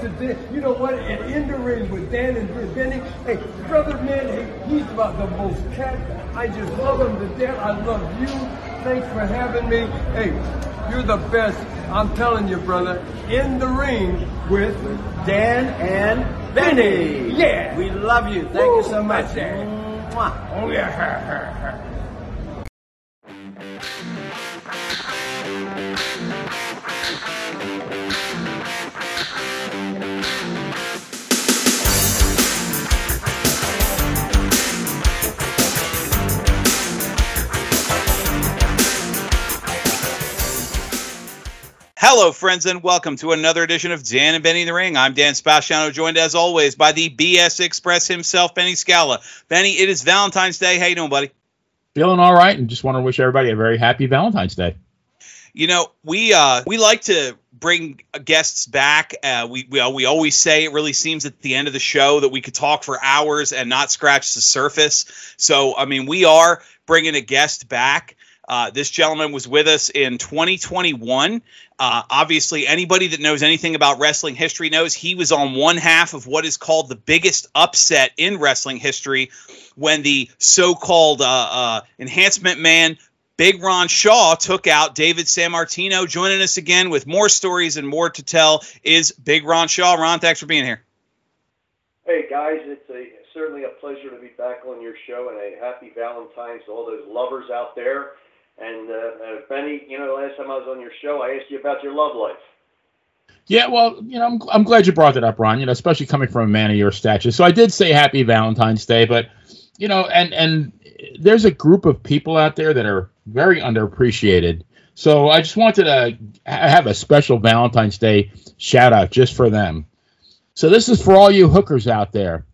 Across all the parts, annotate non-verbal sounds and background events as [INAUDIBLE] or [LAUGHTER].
to Dan. You know what? And in the ring with Dan and Benny, hey, brother man, hey, he's about the most cat. I just love him to death. I love you. Thanks for having me. Hey, you're the best. I'm telling you, brother. In the ring with Dan and Benny. Yeah. We love you. Thank you so much. Mwah. Oh yeah. [LAUGHS] Hello, friends, and welcome to another edition of Dan and Benny in the Ring. I'm Dan Spasciano, joined as always by the BS Express himself, Benny Scala. Benny, it is Valentine's Day. How you doing, buddy? Feeling all right, and just want to wish everybody a very happy Valentine's Day. You know, we uh, we like to bring guests back. Uh, we we, we always say it really seems at the end of the show that we could talk for hours and not scratch the surface. So, I mean, we are bringing a guest back. Uh, this gentleman was with us in 2021. Uh, obviously, anybody that knows anything about wrestling history knows he was on one half of what is called the biggest upset in wrestling history when the so called uh, uh, enhancement man. Big Ron Shaw took out David Sammartino. Joining us again with more stories and more to tell is Big Ron Shaw. Ron, thanks for being here. Hey guys, it's a certainly a pleasure to be back on your show, and a happy Valentine's to all those lovers out there. And uh, uh, Benny, you know, the last time I was on your show, I asked you about your love life. Yeah, well, you know, I'm, I'm glad you brought that up, Ron. You know, especially coming from a man of your stature. So I did say Happy Valentine's Day, but you know, and and there's a group of people out there that are very underappreciated. So I just wanted to have a special Valentine's Day shout out just for them. So this is for all you hookers out there.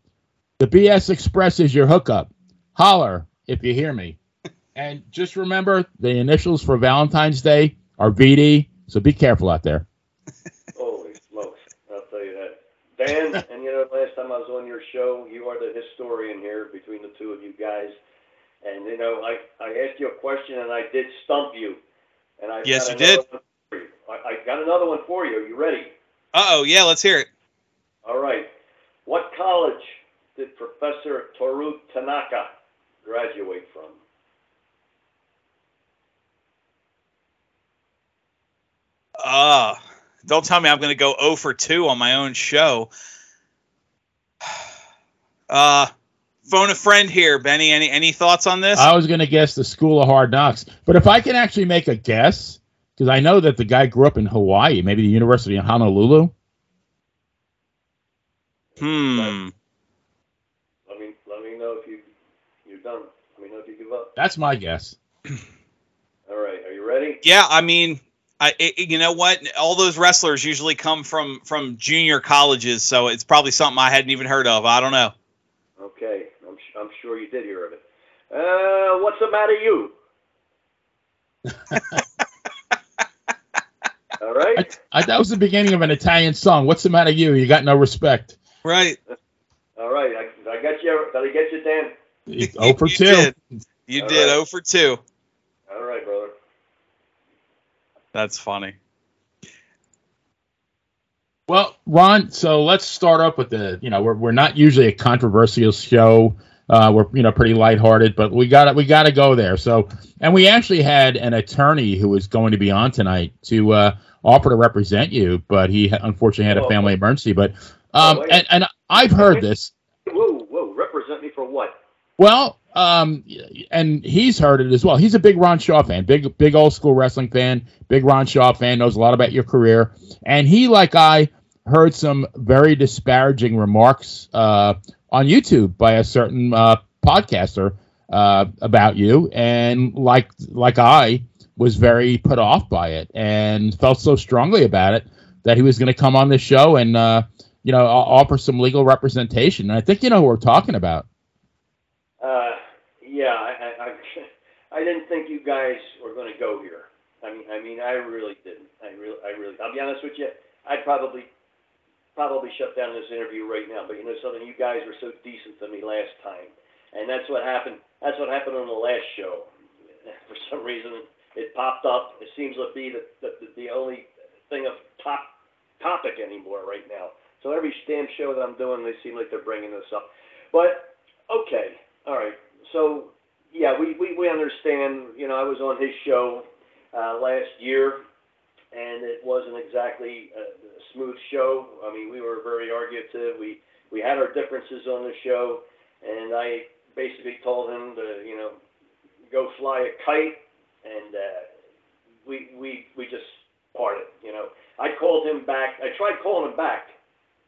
The BS Express is your hookup. Holler if you hear me. And just remember the initials for Valentine's Day are VD, so be careful out there. [LAUGHS] Holy smokes, I'll tell you that. Dan, [LAUGHS] and you know, last time I was on your show, you are the historian here between the two of you guys. And you know, I, I asked you a question and I did stump you. And I Yes, you did. you. I, I got another one for you. Are you ready? Uh oh, yeah, let's hear it. All right. What college did Professor Toru Tanaka graduate from? Uh, don't tell me I'm going to go 0 for 2 on my own show. [SIGHS] Uh, phone a friend here, Benny. Any any thoughts on this? I was going to guess the School of Hard Knocks, but if I can actually make a guess, because I know that the guy grew up in Hawaii, maybe the University of Honolulu. hmm. Let me let me know if you you're done. Let me know if you give up. That's my guess. All right. Are you ready? Yeah, I mean, I it, you know what? All those wrestlers usually come from from junior colleges, so it's probably something I hadn't even heard of. I don't know. Okay. I'm su- I'm sure you did hear of it. Uh, what's the matter, you? [LAUGHS] All right. I, I, that was the beginning of an Italian song. What's the matter, you? You got no respect. Right. [LAUGHS] All right. I, I got you. Did I get you, Dan? Oh for [LAUGHS] You two. did. You All did right. 0 for 2. All right, brother. That's funny. Well, Ron, so let's start up with the, you know, we're, we're not usually a controversial show. Uh, we're, you know, pretty lighthearted, but we got to we got to go there. So, and we actually had an attorney who was going to be on tonight to uh, offer to represent you, but he unfortunately had a family emergency. But, um, Oh, and, and I've heard this. Whoa, whoa. Represent me for what? Well, um, and he's heard it as well. He's a big Ron Shaw fan, big big old school wrestling fan, big Ron Shaw fan, knows a lot about your career, and he, like I, heard some very disparaging remarks uh, on YouTube by a certain uh, podcaster uh, about you, and like like I was very put off by it and felt so strongly about it that he was going to come on the show and uh, you know offer some legal representation. And I think you know who we're talking about. Uh, yeah, I, I, [LAUGHS] I, didn't think you guys were going to go here. I mean, I mean, I really didn't. I really, I really. I'll be honest with you. I'd probably, probably shut down this interview right now. But you know something? You guys were so decent to me last time, and that's what happened. That's what happened on the last show. [LAUGHS] For some reason, it popped up. It seems to be the, the, the only thing of top topic anymore right now. So every damn show that I'm doing, they seem like they're bringing this up. But okay, all right. So yeah, we we, we understand. You know, I was on his show uh, last year, and it wasn't exactly a, a smooth show. I mean, we were very argumentative. We we had our differences on the show, and I basically told him to you know go fly a kite, and uh, we we we just parted. You know, I called him back. I tried calling him back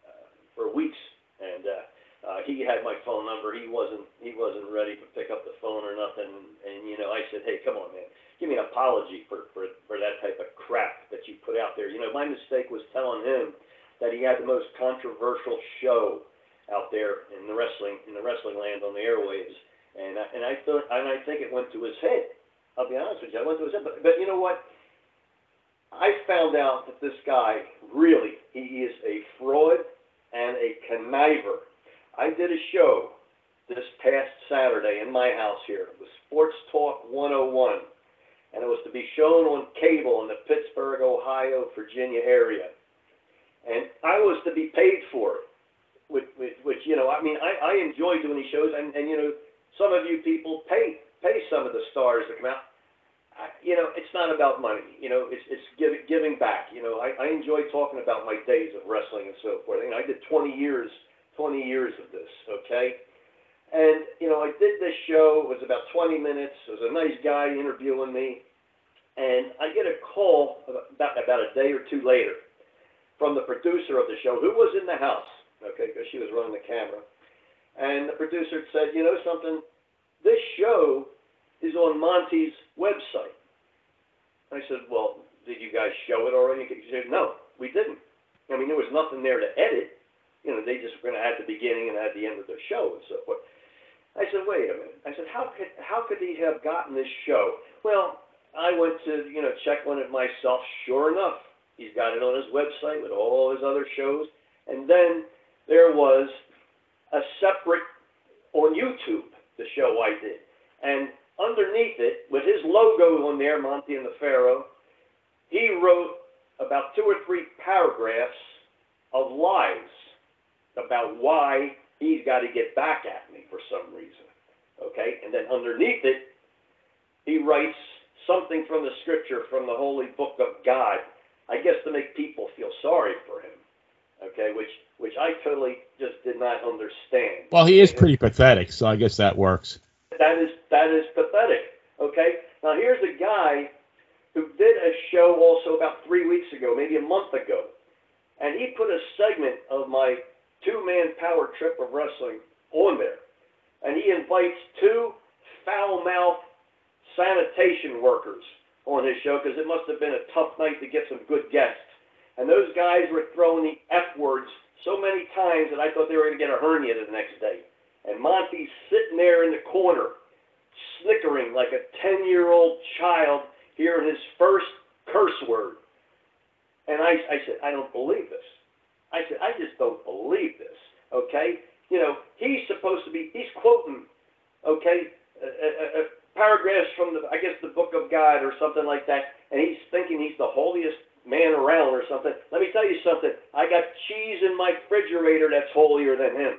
uh, for weeks, and uh, uh, he had my phone number. He wasn't he wasn't ready to pick up the phone or nothing. And you know, I said, hey, come on, man, give me an apology for for for that type of crap that you put out there. You know, my mistake was telling him that he had the most controversial show out there in the wrestling in the wrestling land on the airwaves. And I, and I thought and I think it went to his head. I'll be honest with you, I went to his head. But but you know what? I found out that this guy really he is a fraud and a conniver I did a show this past Saturday in my house here. It was Sports Talk 101, and it was to be shown on cable in the Pittsburgh, Ohio, Virginia area. And I was to be paid for it, which, which, which you know, I mean, I, I enjoy doing these shows, and, and you know, some of you people pay pay some of the stars to come out. I, you know, it's not about money. You know, it's it's giving giving back. You know, I, I enjoy talking about my days of wrestling and so forth. You know, I did 20 years 20 years of this, okay? And, you know, I did this show. It was about 20 minutes. It was a nice guy interviewing me. And I get a call about, about a day or two later from the producer of the show, who was in the house, okay, because she was running the camera. And the producer said, you know something? This show is on Monty's website. I said, well, did you guys show it already? He said, no, we didn't. I mean, there was nothing there to edit you know, they just were going to add the beginning and add the end of the show and so forth. I said, wait a minute. I said, how could how could he have gotten this show? Well, I went to you know check on it myself. Sure enough, he's got it on his website with all his other shows. And then there was a separate on YouTube the show I did, and underneath it with his logo on there, Monty and the Pharaoh, he wrote about two or three paragraphs of lies about why he's got to get back at me for some reason. Okay? And then underneath it, he writes something from the scripture, from the holy book of God, I guess to make people feel sorry for him. Okay? Which which I totally just did not understand. Well, he is pretty pathetic, so I guess that works. That is that is pathetic. Okay? Now here's a guy who did a show also about three weeks ago, maybe a month ago. And he put a segment of my two-man power trip of wrestling on there. And he invites two foul-mouthed sanitation workers on his show because it must have been a tough night to get some good guests. And those guys were throwing the F words so many times that I thought they were going to get a hernia the next day. And Monty's sitting there in the corner, snickering like a 10 year old child hearing his first curse word. And I, I said, I don't believe this. I said, I just don't believe this. Okay, you know, he's supposed to be. He's quoting, okay, uh, uh, uh, paragraphs from the, I guess, the Book of God or something like that, and he's thinking he's the holiest man around or something. Let me tell you something. I got cheese in my refrigerator that's holier than him.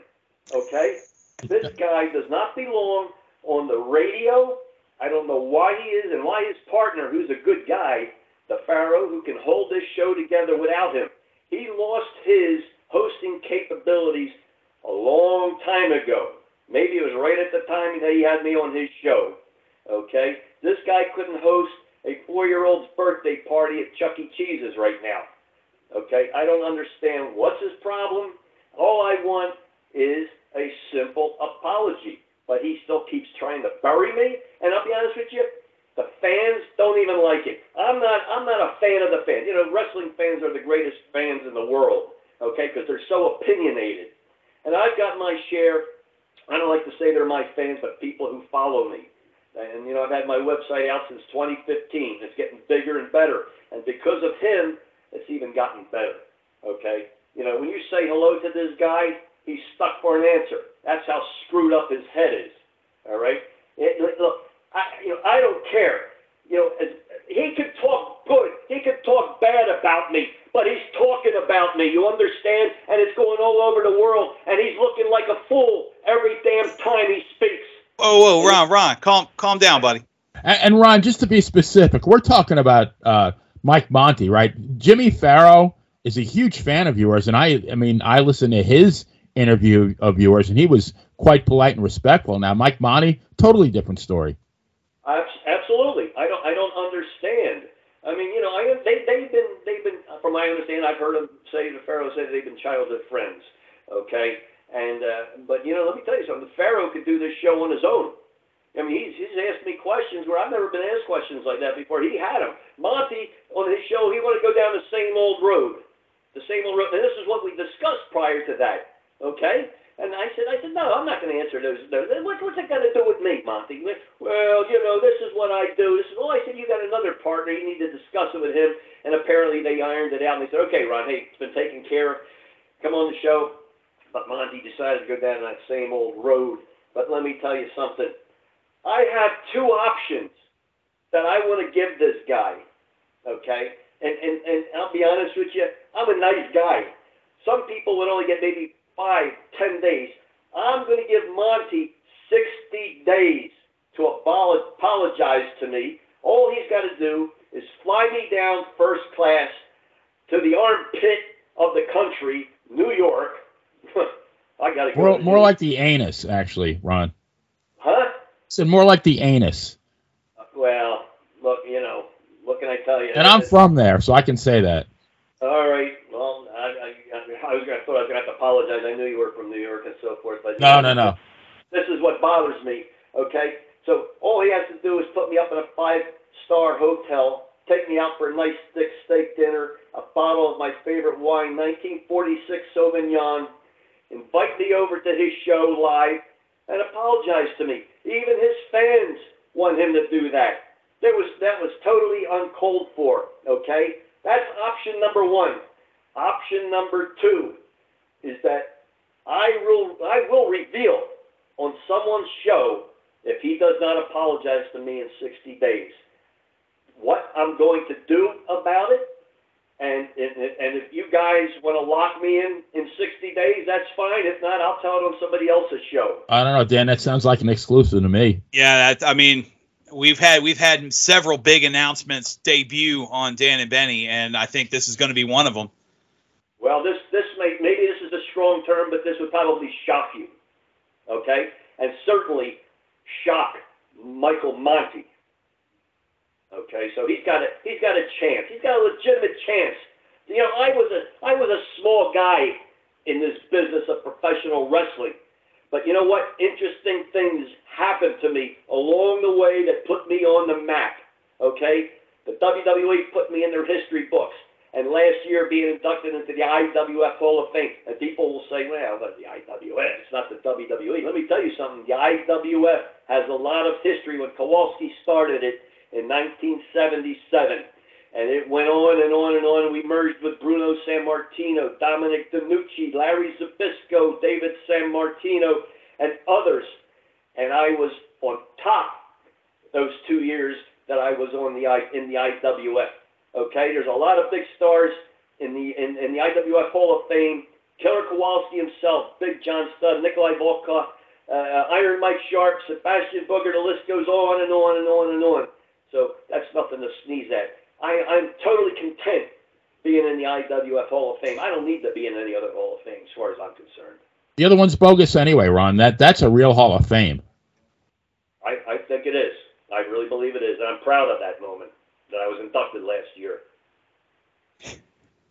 Okay, this guy does not belong on the radio. I don't know why he is and why his partner, who's a good guy, the Pharaoh, who can hold this show together without him, he lost his hosting capabilities a long time ago. Maybe it was right at the time that he had me on his show. Okay? This guy couldn't host a four year old's birthday party at Chuck E. Cheese's right now. Okay? I don't understand what's his problem. All I want is a simple apology. But he still keeps trying to bury me. And I'll be honest with you, the fans don't even like it. I'm not. I'm not a fan of the fans. You know, wrestling fans are the greatest fans in the world. Okay, because they're so opinionated. And I've got my share. I don't like to say they're my fans, but people who follow me. And you know, I've had my website out since 2015. It's getting bigger and better. And because of him, it's even gotten better. Okay. You know, when you say hello to this guy, he's stuck for an answer. That's how screwed up his head is. All right. It, look, I, you know, I don't care. You know, as, he could talk good, he could talk bad about me, but he's talking about me. You understand? And it's going all over the world, and he's looking like a fool every damn time he speaks. Whoa, whoa, Ron, Ron, calm, calm down, buddy. And, and Ron, just to be specific, we're talking about uh, Mike Monty, right? Jimmy Farrow is a huge fan of yours, and I, I mean, I listened to his interview of yours, and he was quite polite and respectful. Now, Mike Monty, totally different story. Abs- Absolutely, I don't. I don't understand. I mean, you know, I they they've been they've been from my understanding. I've heard them say the Pharaoh said they've been childhood friends. Okay, and uh, but you know, let me tell you something. The Pharaoh could do this show on his own. I mean, he's, he's asked me questions where I've never been asked questions like that before. He had them. Monty on his show, he wanted to go down the same old road, the same old road. And this is what we discussed prior to that. Okay. And I said, I said, no, I'm not going to answer those. those. What, what's it got to do with me, Monty? Well, you know, this is what I do. This is, oh, I said, you got another partner. You need to discuss it with him. And apparently they ironed it out. And they said, okay, Ron, hey, it's been taken care of. Come on the show. But Monty decided to go down that same old road. But let me tell you something. I have two options that I want to give this guy. Okay? And, and, and I'll be honest with you, I'm a nice guy. Some people would only get maybe five, ten days. I'm going to give Monty 60 days to apologize to me. All he's got to do is fly me down first class to the armpit of the country, New York. [LAUGHS] I got to go. More, more like the anus, actually, Ron. Huh? Said more like the anus. Well, look, you know, what can I tell you? And I'm from there, so I can say that. All right. Well, I, I, I was going to thought I was to have to apologize. I knew you were from New York and so forth, but No, no, no. This is what bothers me. Okay. So all he has to do is put me up in a five-star hotel, take me out for a nice thick steak dinner, a bottle of my favorite wine, 1946 Sauvignon, invite me over to his show live, and apologize to me. Even his fans want him to do that. There was that was totally uncalled for. Okay, that's option number one. Option number two is that I will I will reveal on someone's show if he does not apologize to me in 60 days what I'm going to do about it. And, and, and if you guys want to lock me in in 60 days, that's fine. If not, I'll tell it on somebody else's show. I don't know, Dan. That sounds like an exclusive to me. Yeah, that, I mean, we've had we've had several big announcements debut on Dan and Benny, and I think this is going to be one of them. Well, this this may maybe this is a strong term, but this would probably shock you, okay? And certainly shock Michael Monty. Okay, so he's got a he's got a chance. He's got a legitimate chance. You know, I was a I was a small guy in this business of professional wrestling, but you know what? Interesting things happened to me along the way that put me on the map. Okay, the WWE put me in their history books and last year being inducted into the IWF Hall of Fame. And people will say, well, that's the IWF, it's not the WWE. Let me tell you something. The IWF has a lot of history. When Kowalski started it in 1977, and it went on and on and on, we merged with Bruno Sammartino, Dominic DeNucci, Larry Zbyszko, David Sammartino, and others. And I was on top those two years that I was on the in the IWF. Okay, there's a lot of big stars in the in, in the IWF Hall of Fame. Killer Kowalski himself, Big John Studd, Nikolai Volkov, uh, Iron Mike Sharp, Sebastian Booger. The list goes on and on and on and on. So that's nothing to sneeze at. I, I'm totally content being in the IWF Hall of Fame. I don't need to be in any other Hall of Fame, as far as I'm concerned. The other one's bogus anyway, Ron. That that's a real Hall of Fame. I, I think it is. I really believe it is, and I'm proud of that moment that I was inducted last year.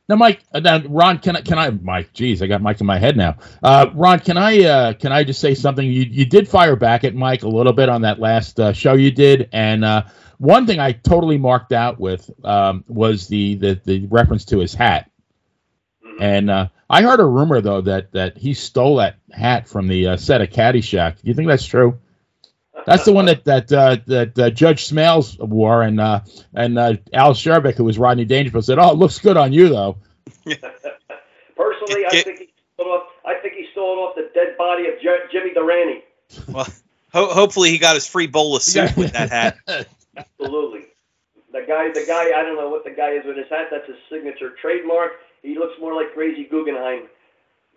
Now, Mike, uh, now, Ron, can I, can I, Mike, geez, I got Mike in my head now. Uh, Ron, can I, uh, can I just say something? You, you did fire back at Mike a little bit on that last uh, show you did, and uh, one thing I totally marked out with um, was the, the the reference to his hat. And uh, I heard a rumor though that that he stole that hat from the uh, set of Caddyshack. Do you think that's true? That's the one that [LAUGHS] that uh, that uh, Judge Smails wore, and uh, and uh, Al Czervik, who was Rodney Dangerfield, said, "Oh, it looks good on you, though." [LAUGHS] Personally, I Get- think he stole it off. I think he stole it off the dead body of J- Jimmy Durante. Well, ho- hopefully he got his free bowl of [LAUGHS] soup with that hat. Absolutely. The guy, the guy, I don't know what the guy is with his hat. That's his signature trademark. He looks more like Crazy Guggenheim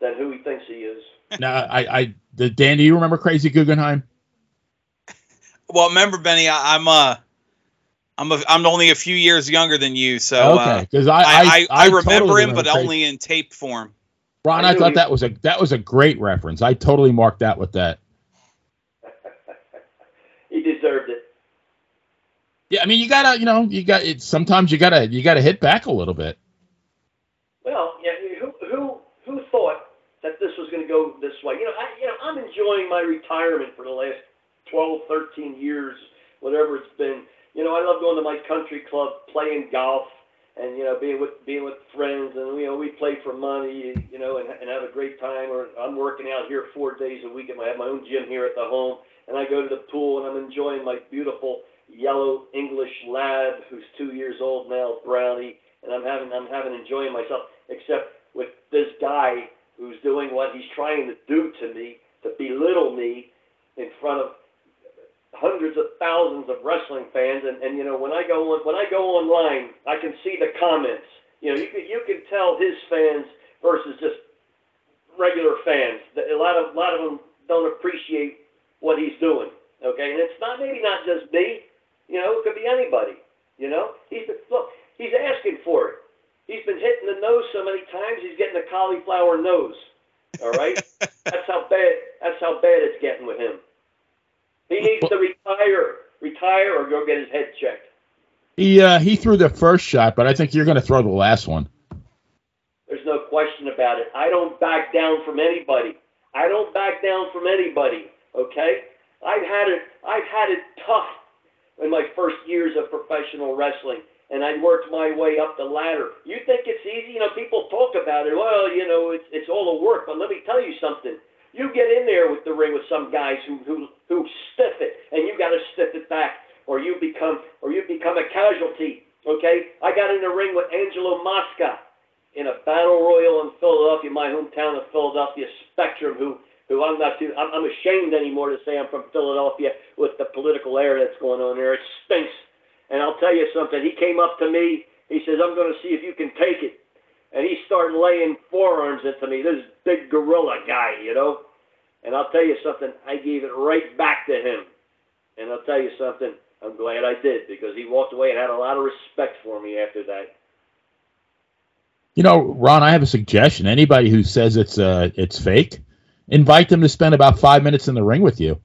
than who he thinks he is. Now, I, I, the, Dan, do you remember Crazy Guggenheim? Well, remember, Benny, I, I'm uh, I'm a, I'm only a few years younger than you, so okay, uh, because I, I, I, I remember totally him, but Crazy- only in tape form. Ron, I I thought he- that was a that was a great reference. I totally marked out with that. He deserved it. Yeah, I mean, you gotta, you know, you got it. Sometimes you gotta, you gotta hit back a little bit. Well, yeah. Who who who thought that this was going to go this way? You know, I you know I'm enjoying my retirement for the last 12, 13 years, whatever it's been. You know, I love going to my country club, playing golf, and you know, being with being with friends, and you know, we play for money, you know, and, and have a great time. Or I'm working out here four days a week, and I have my own gym here at the home, and I go to the pool, and I'm enjoying my beautiful yellow English lab, who's two years old now, Brownie, and I'm having I'm having enjoying myself. Except with this guy who's doing what he's trying to do to me, to belittle me in front of hundreds of thousands of wrestling fans, and, and you know when I go on, when I go online, I can see the comments. You know, you can you can tell his fans versus just regular fans. A lot of a lot of them don't appreciate what he's doing. Okay, and it's not maybe not just me. You know, it could be anybody. You know, he's been, look, he's asking for it. He's been hitting the nose so many times, he's getting a cauliflower nose. All right, [LAUGHS] that's how bad. That's how bad it's getting with him. He needs to retire, retire, or go get his head checked. He uh, he threw the first shot, but I think you're gonna throw the last one. There's no question about it. I don't back down from anybody. I don't back down from anybody. Okay? I've had it. I've had it tough in my first years of professional wrestling, and I worked my way up the ladder. You think it's easy? You know, people talk about it. Well, you know, it's it's all a work. But let me tell you something. You get in there with the ring with some guys who who who stiff it, and you got to stiff it back, or you become or you become a casualty. Okay? I got in the ring with Angelo Mosca in a battle royal in Philadelphia, my hometown of Philadelphia Spectrum, who who I'm not too I'm, I'm ashamed anymore to say I'm from Philadelphia with the political air that's going on there. It stinks. And I'll tell you something. He came up to me. He says, "I'm going to see if you can take it." And he started laying forearms into me. This big gorilla guy, you know. And I'll tell you something. I gave it right back to him. And I'll tell you something. I'm glad I did because he walked away and had a lot of respect for me after that. You know, Ron, I have a suggestion. Anybody who says it's uh it's fake, invite them to spend about five minutes in the ring with you.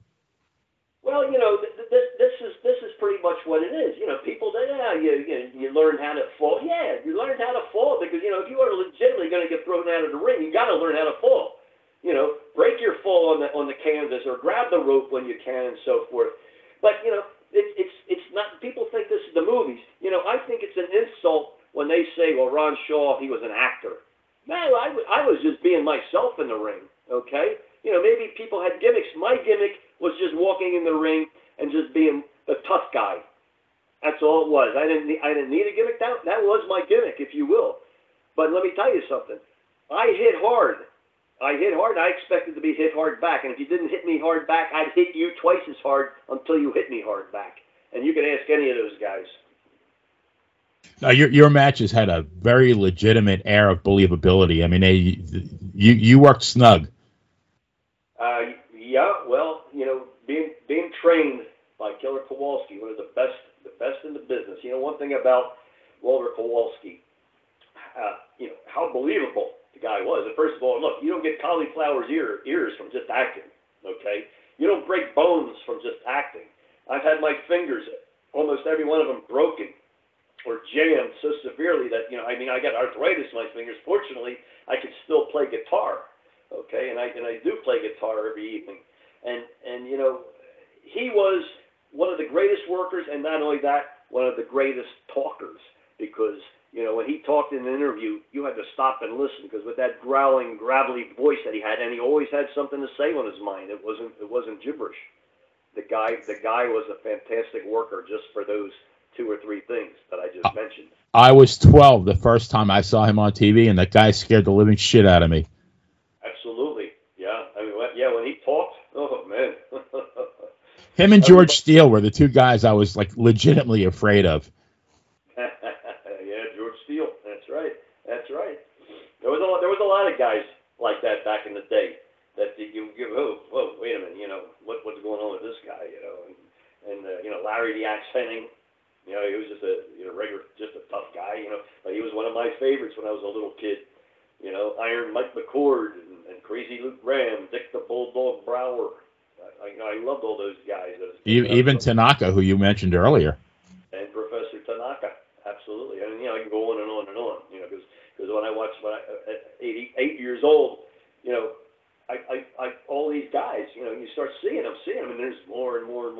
Well, you know, th- th- this is this is pretty much what it is. You know, people that yeah, you you, you learn how to fall. Yeah, you learn how to fall because you know if you are legitimately going to get thrown out of the ring, you got to learn how to fall. You know, break your fall on the on the canvas or grab the rope when you can and so forth. But you know, it's it's it's not. People think this is the movies. You know, I think it's an insult when they say, "Well, Ron Shaw, he was an actor." Man, I, w- I was just being myself in the ring. Okay, you know, maybe people had gimmicks. My gimmick was just walking in the ring and just being the tough guy. That's all it was. I didn't I didn't need a gimmick. That that was my gimmick, if you will. But let me tell you something. I hit hard. I hit hard. I expected to be hit hard back. And if you didn't hit me hard back, I'd hit you twice as hard until you hit me hard back. And you can ask any of those guys. Now, your your matches had a very legitimate air of believability. I mean, they, you you worked snug. Uh, yeah, well, you know, being being trained by Killer Kowalski, one of the best the best in the business. You know, one thing about Walter Kowalski, uh, you know, how believable the guy was. And first of all, look, you don't get cauliflower's ear ears from just acting. Okay, you don't break bones from just acting. I've had my fingers, almost every one of them, broken or jammed so severely that you know, I mean, I got arthritis in my fingers. Fortunately, I can still play guitar. Okay, and I and I do play guitar every evening. And and you know, he was one of the greatest workers, and not only that, one of the greatest talkers. Because you know, when he talked in an interview, you had to stop and listen because with that growling, gravelly voice that he had, and he always had something to say on his mind. It wasn't it wasn't gibberish. The guy the guy was a fantastic worker just for those two or three things that I just uh, mentioned. I was 12 the first time I saw him on TV, and that guy scared the living shit out of me. Absolutely, yeah. I mean, yeah, when he talked, [LAUGHS] oh man. [LAUGHS] him and George Steele were the two guys I was like legitimately afraid of. [LAUGHS] yeah, George Steele. That's right. That's right. There was a there was a lot of guys like that back in the day that you give oh whoa wait a minute you know what what's going on with this guy you know and and uh, you know Larry the Axe Henning he was just a you know regular, just a tough guy. You know, but he was one of my favorites when I was a little kid. You know, Iron Mike McCord and, and Crazy Luke Graham, Dick the Bulldog Brower. I, I, you know, I loved all those guys. Those, E- Even Tanaka, who you mentioned earlier. and Professor Tanaka, absolutely. I mean, you know, I can go on and on and on. You know, because when I watched when I at 88 years old, you know, I, I, I all these guys, you know, you start seeing them, seeing them, and there's more and more and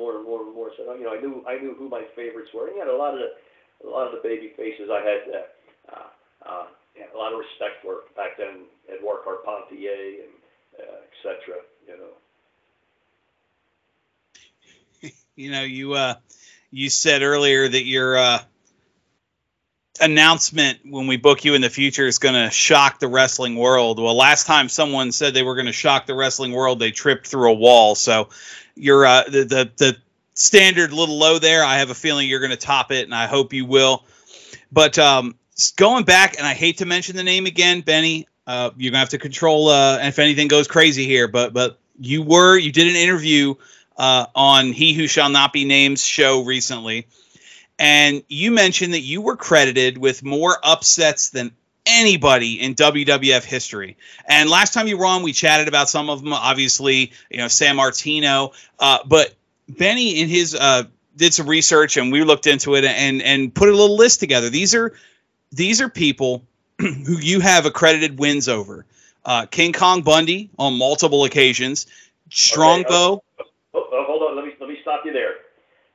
you know, I knew I knew who my favorites were. And you had a lot of the a lot of the baby faces I had uh, uh, uh, yeah, a lot of respect for back then. Edouard Carpentier and uh, etc. You know. [LAUGHS] You know, you uh, you said earlier that your uh, announcement when we book you in the future is going to shock the wrestling world. Well, last time someone said they were going to shock the wrestling world, they tripped through a wall. So you're uh, the, the the standard a little low there. I have a feeling you're going to top it, and I hope you will. But um, going back, and I hate to mention the name again, Benny. Uh, you're gonna have to control uh, if anything goes crazy here. But but you were you did an interview uh, on He Who Shall Not Be Named's show recently, and you mentioned that you were credited with more upsets than anybody in WWF history. And last time you were on, we chatted about some of them. Obviously, you know Sammartino, uh, but Benny in his uh, did some research and we looked into it and and put a little list together. These are these are people [CLEARS THROAT] who you have accredited wins over. Uh, King Kong Bundy on multiple occasions, Strongbow. Oh, oh, hold on, let me let me stop you there.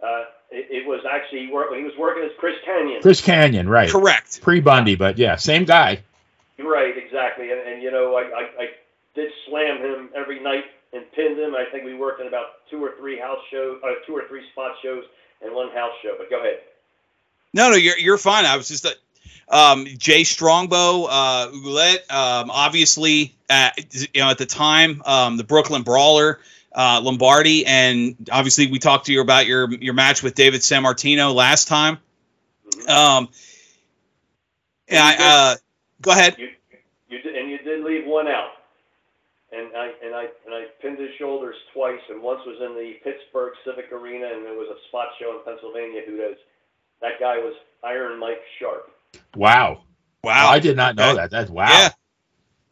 Uh, it, it was actually he was working as Chris Canyon. Chris Canyon, right? Correct. Pre Bundy, but yeah, same guy. Right, exactly. And, and you know, I, I, I did slam him every night and pinned them. I think we worked in about two or three house shows, uh, two or three spot shows, and one house show. But go ahead. No, no, you're you're fine. I was just uh, um, Jay Strongbow, uh, Ouellette, um, obviously, at, you know, at the time, um, the Brooklyn Brawler, uh, Lombardi, and obviously we talked to you about your your match with David Sammartino last time. Um, and I, uh, go ahead. You, you did, and you did leave one out. And I and I and I pinned his shoulders twice, and once was in the Pittsburgh Civic Arena, and there was a spot show in Pennsylvania. Who does? That guy was Iron Mike Sharp. Wow. Wow, I did not know Okay. that. That's wow. Yeah,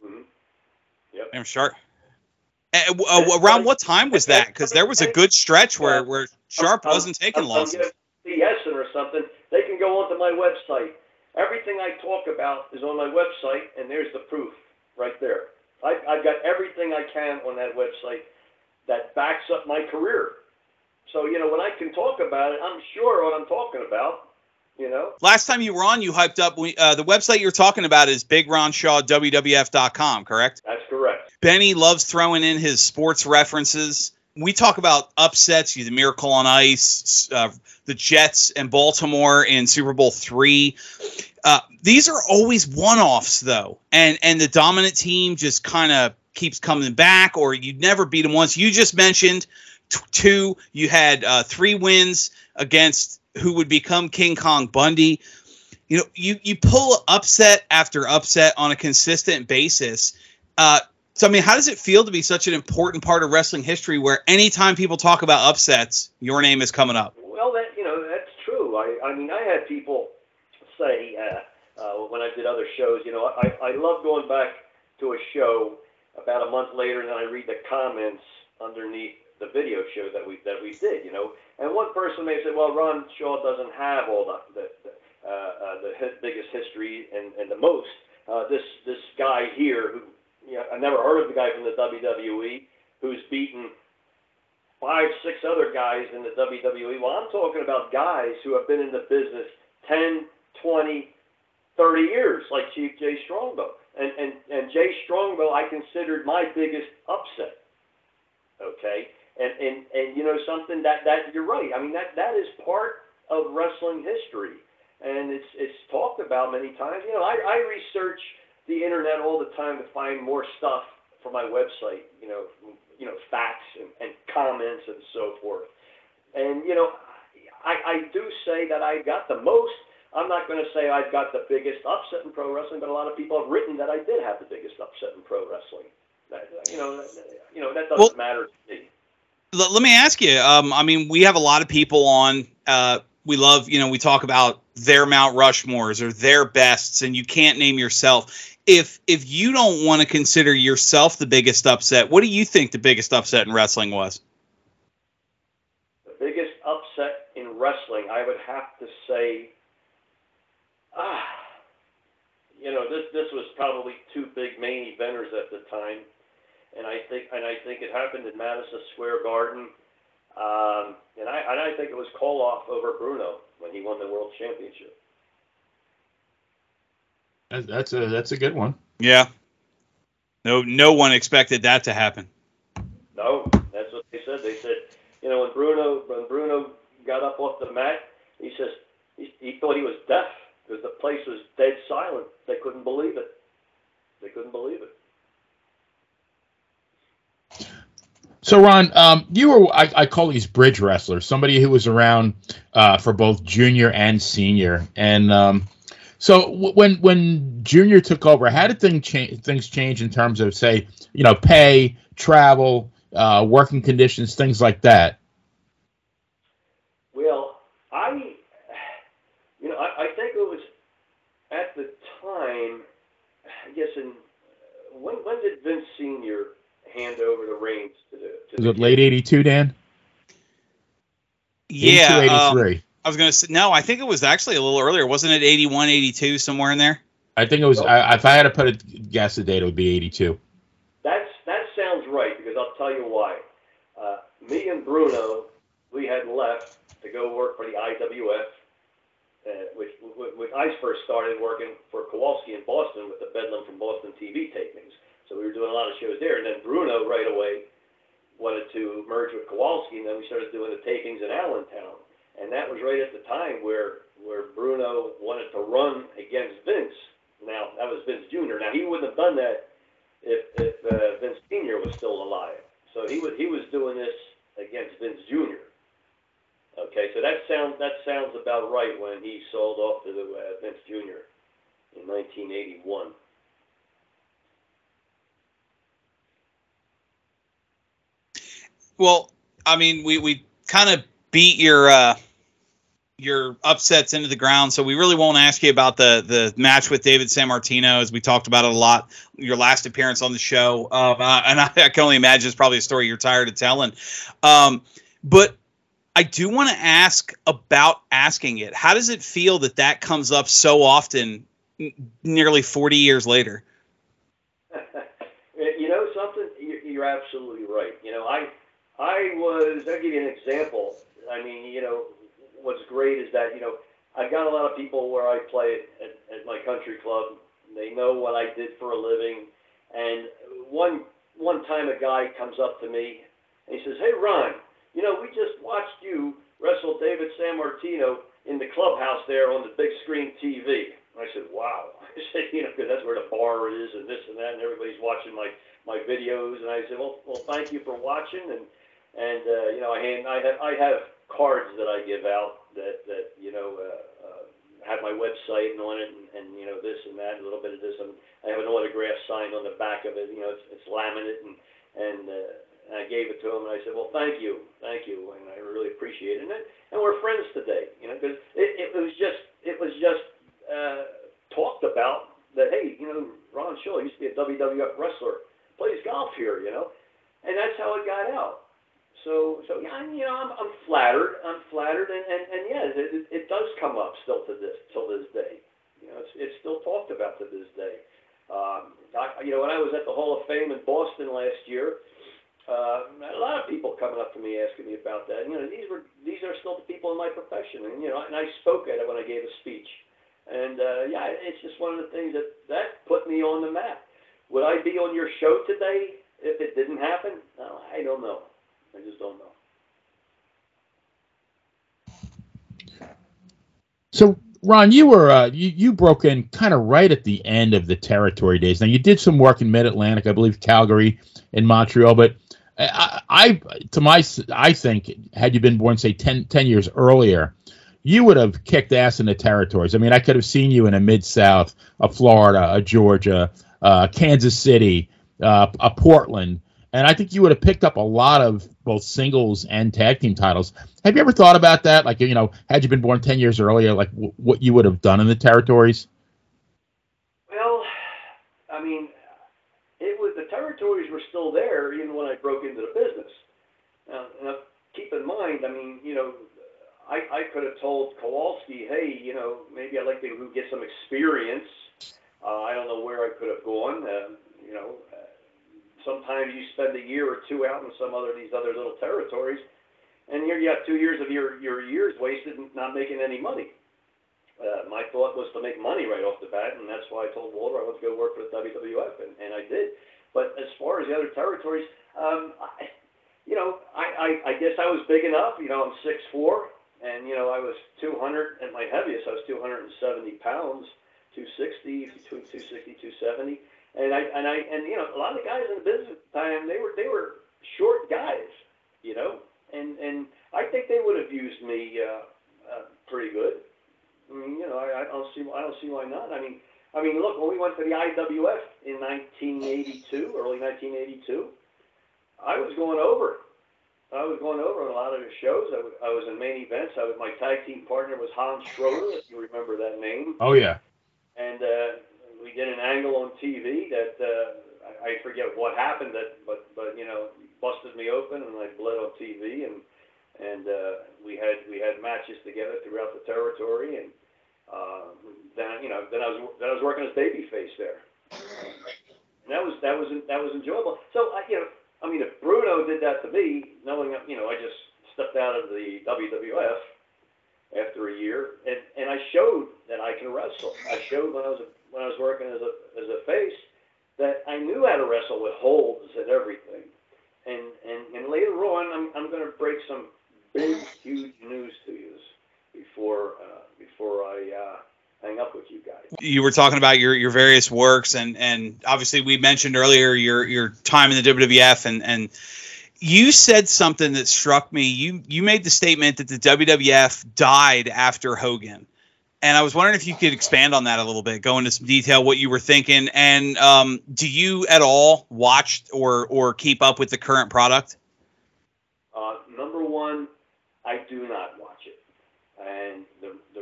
hmm Yep. I'm sharp. Uh, uh, around what time was that? Because there was a good stretch where where Sharp wasn't taking I'm- I'm losses. BSing or something, they can go onto my website. Everything I talk about is on my website, and there's the proof right there. I, I've got everything I can on that website that backs up my career. So you know, when I can talk about it, I'm sure what I'm talking about. You know, Last time you were on, you hyped up uh, the website you're talking about is BigRonShawWWF.com, correct? that's correct. Benny loves throwing in his sports references. We talk about upsets, the Miracle on Ice, uh, the Jets and Baltimore in Super Bowl three. Uh, these are always one-offs, though, and and the dominant team just kind of keeps coming back, or you never beat them once. You just mentioned t- two. You had uh, three wins against who would become King Kong Bundy. You know, you you pull upset after upset on a consistent basis. Uh, so I mean, how does it feel to be such an important part of wrestling history, where anytime people talk about upsets, your name is coming up? Well, that you know that's true. I I mean I had people say uh, uh, when I did other shows, you know, I I love going back to a show about a month later, and then I read the comments underneath the video show that we that we did, you know. And one person may say, well, Ron Shaw doesn't have all the the, the, uh, uh, the biggest history and, and the most. Uh, this this guy here, who you know, I never heard of the guy from the WWE, who's beaten five, six other guys in the WWE. Well, I'm talking about guys who have been in the business 10, 20, 30 years, like Chief Jay Strongbow. And, and, and Jay Strongbow, I considered my biggest upset. Okay? And, and, and you know something, that, that you're right. I mean, that, that is part of wrestling history. And it's, it's talked about many times. You know, I, I research the internet all the time to find more stuff for my website, you know, you know, facts and, and comments and so forth. And you know, I, I do say that I got the most. I'm not going to say I've got the biggest upset in pro wrestling, but a lot of people have written that I did have the biggest upset in pro wrestling. That, you know, that, you know that doesn't Well- matter to me. Let me ask you. Um, I mean, we have a lot of people on uh, we love, you know, we talk about their Mount Rushmores or their bests, and you can't name yourself. If if you don't want to consider yourself the biggest upset, what do you think the biggest upset in wrestling was? The biggest upset in wrestling, I would have to say, ah, you know, this this was probably two big main eventers at the time, and I think and I think it happened in Madison Square Garden, um, and I and I think it was Koloff over Bruno when he won the world championship. That's, that's a that's a good one. Yeah. No, no one expected that to happen. No, that's what they said. They said, you know, when Bruno when Bruno got up off the mat, he says he, he thought he was deaf because the place was dead silent. They couldn't believe it. They couldn't believe it. So Ron, um, you were I, I, call these bridge wrestlers, somebody who was around uh, for both junior and senior, and um, so w- when when junior took over, how did things change? Things change in terms of say, you know, pay, travel, uh, working conditions, things like that. Well, I, you know, I, I think it was at the time. I guess in when when did Vince Senior hand over the reins to the. To Was it late '82, Dan? Yeah, 82, 83. Um, I was going to say no. I think it was actually a little earlier. Wasn't it 81, 82, somewhere in there? I think it was. I, if I had to put a guess the date, it would be '82. That's that sounds right because I'll tell you why. Uh, me and Bruno, we had left to go work for the IWF, uh, which, when I first started working for Kowalski in Boston with the Bedlam from Boston TV tapings. So we were doing a lot of shows there. And then Bruno right away wanted to merge with Kowalski, and then we started doing the tapings in Allentown. And that was right at the time where where Bruno wanted to run against Vince. Now that was Vince Jr. Now he wouldn't have done that if, if uh, Vince Sr. was still alive. So he was he was doing this against Vince Jr. Okay, so that sounds that sounds about right when he sold off to the, uh, Vince Jr. in 1981. Well, I mean, we we kind of beat your uh, your upsets into the ground, so we really won't ask you about the the match with David Sammartino, as we talked about it a lot. Your last appearance on the show, uh, and I, [LAUGHS] I, can only imagine it's probably a story you're tired of telling. Um, but I do want to ask about asking it. How does it feel that that comes up so often, nearly 40 years later? [LAUGHS] you know something? You're absolutely right. You know, I I was, I'll give you an example. I mean, you know, what's great is that, you know, I've got a lot of people where I play at, at my country club. They know what I did for a living. And one, one time a guy comes up to me and he says, Hey, Ron, you know, we just watched you wrestle David Sammartino in the clubhouse there on the big screen TV. I said, wow. [LAUGHS] I said, you know, because that's where the bar is and this and that, and everybody's watching my, my videos. And I said, well, well, thank you for watching. And and uh, you know, I hand, I have I have cards that I give out that that you know uh, uh, have my website and on it, and, and you know this and that, a little bit of this, and I have an autograph signed on the back of it. You know, it's, it's laminate, and and, uh, and I gave it to him, and I said, well, thank you, thank you, and I really appreciate it. And, we're friends today, you know, because it, it was just it was just uh, talked about that. Hey, you know, Ron Shaw used to be a WWF wrestler, plays golf here, you know, and that's how it got out. So, so yeah, I'm, you know, I'm, I'm flattered. I'm flattered, and and, and yeah, it, it does come up still to this till this day. You know, it's it's still talked about to this day. Um, I, you know, when I was at the Hall of Fame in Boston last year, uh, a lot of people coming up to me asking me about that. You know, these were these are still the people in my profession, and you know, and I spoke at it when I gave a speech. And uh, yeah, it's just one of the things that that put me on the map. Would I be on your show today if it didn't happen? No, I don't know. I just don't know. So, Ron, you were uh, you, you broke in kind of right at the end of the territory days. Now, you did some work in Mid Atlantic, I believe, Calgary and Montreal, but I, I, to my, I think, had you been born, say, 10, 10 years earlier, you would have kicked ass in the territories. I mean, I could have seen you in a Mid South, a Florida, a Georgia, uh, Kansas City, uh, a Portland and I think you would have picked up a lot of both singles and tag team titles. Have you ever thought about that? Like, you know, had you been born ten years earlier, like w- what you would have done in the territories? Well, I mean, it territories were still there even when I broke into the business. Now, now keep in mind, I mean, you know, I, I could have told Kowalski, hey, you know, maybe I'd like to get some experience. Uh, I don't know where I could have gone. Uh, you know, uh, sometimes you spend a year or two out in some other these other little territories, and here you got two years of your your years wasted not making any money. Uh, my thought was to make money right off the bat, and that's why I told Walter I want to go work for the WWF, and, and I did. But as far as the other territories, um, I, you know, I, I, I guess I was big enough. You know, I'm six four and you know I was 200 at my heaviest. I was 270 pounds, 260 between 260 270, and I and I and you know a lot of the guys in the business at the time they were they were short guys, you know, and and I think they would have used me uh, uh, pretty good. I mean, you know, I, I don't see I don't see why not. I mean. I mean, look, when we went to the IWF in 1982, early 1982, I was going over I was going over on a lot of the shows. I, w- I was in main events. I was my tag team partner was Hans Schroeder, if you remember that name. Oh yeah. And uh, we did an angle on TV that uh, I, I forget what happened. That but but you know busted me open and I bled on TV and and uh, we had we had matches together throughout the territory and uh, then you know then I was then I was working as babyface there. And that was that was that was enjoyable. So I you know I mean, if Bruno did that to me, knowing, you know, I just stepped out of the WWF after a year, and, and I showed that I can wrestle. I showed when I was a, when I was working as a as a face that I knew how to wrestle with holds and everything. And and, and later on, I'm I'm going to break some big, huge news to you before uh, before I. Uh, hang up with you guys. You were talking about your, your various works, and, and obviously we mentioned earlier your your time in the WWF, and and you said something that struck me. You you made the statement that the WWF died after Hogan, and I was wondering if you could expand on that a little bit, go into some detail what you were thinking, and um, do you at all watch or or keep up with the current product? Uh, number one, I do not watch it, and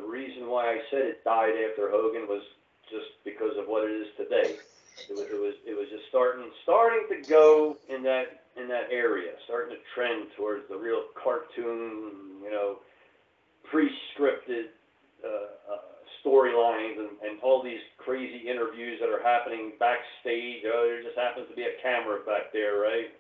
reason why I said it died after Hogan was just because of what it is today. It was it was it was just starting starting to go in that in that area, starting to trend towards the real cartoon, you know, pre-scripted uh, uh, storylines and, and all these crazy interviews that are happening backstage. Oh, there just happens to be a camera back there, right?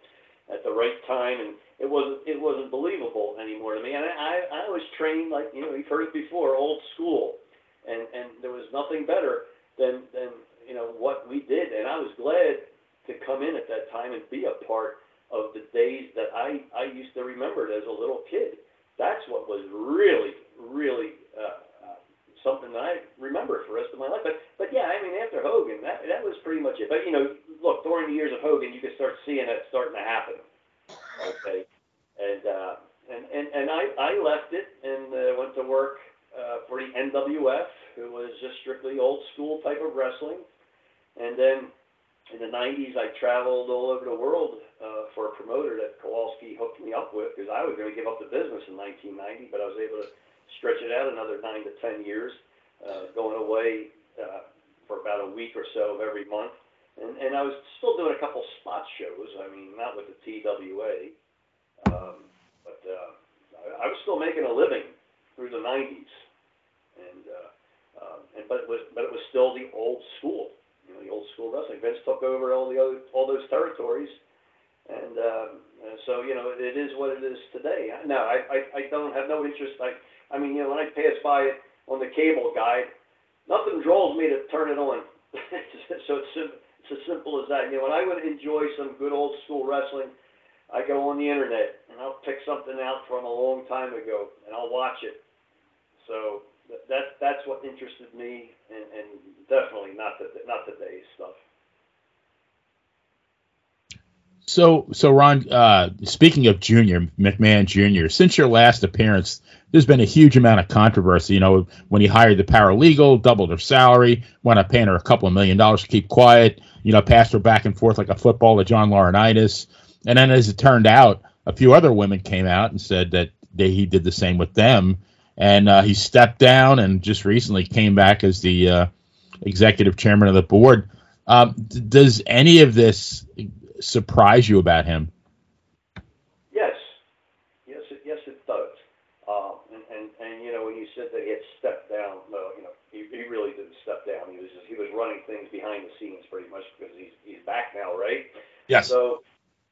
At the right time, and it wasn't it wasn't believable anymore to me. And I I was trained like you know you've heard it before, old school, and and there was nothing better than than you know what we did, and I was glad to come in at that time and be a part of the days that I I used to remember as a little kid. That's what was really really uh, uh, something that I remember for the rest of my life. But but yeah, I mean after Hogan, that that was pretty much it. But you know, look during the years of Hogan, you could start seeing it starting to happen. Okay, and uh, and and and I I left it and uh, went to work uh, for the NWF, who was just strictly old school type of wrestling, and then. In the 90s, I traveled all over the world uh, for a promoter that Kowalski hooked me up with because I was going to give up the business in 1990, but I was able to stretch it out another nine to ten years, uh, going away uh, for about a week or so of every month. And, and I was still doing a couple spot shows. I mean, not with the TWA, um, but uh, I, I was still making a living through the 90s. And, uh, uh, and but it was but it was still the old school, you know, the old school wrestling. Vince took over all the other all those territories, and uh, so you know it is what it is today. No, I, I I don't have no interest. I I mean, you know, when I pass by on the cable guide, nothing draws me to turn it on. [LAUGHS] so it's it's as simple as that. You know, when I would enjoy some good old school wrestling, I go on the internet and I'll pick something out from a long time ago and I'll watch it. So that that's what interested me, and, and definitely not the not today's stuff. So, so Ron, uh, speaking of Junior McMahon Jr., since your last appearance, there's been a huge amount of controversy. You know, when he hired the paralegal, doubled her salary, wound up paying her a couple of million dollars to keep quiet. You know, passed her back and forth like a football to John Laurinaitis. And then, as it turned out, a few other women came out and said that they, he did the same with them. And uh, he stepped down and just recently came back as the uh, executive chairman of the board. Um, does any of this surprise you about him? Yes, yes, it, yes, it does. Uh, and, and and you know when you said that he had stepped down, well, you know he, he really didn't step down. He was just, he was running things behind the scenes pretty much because he's he's back now, right? Yes. So,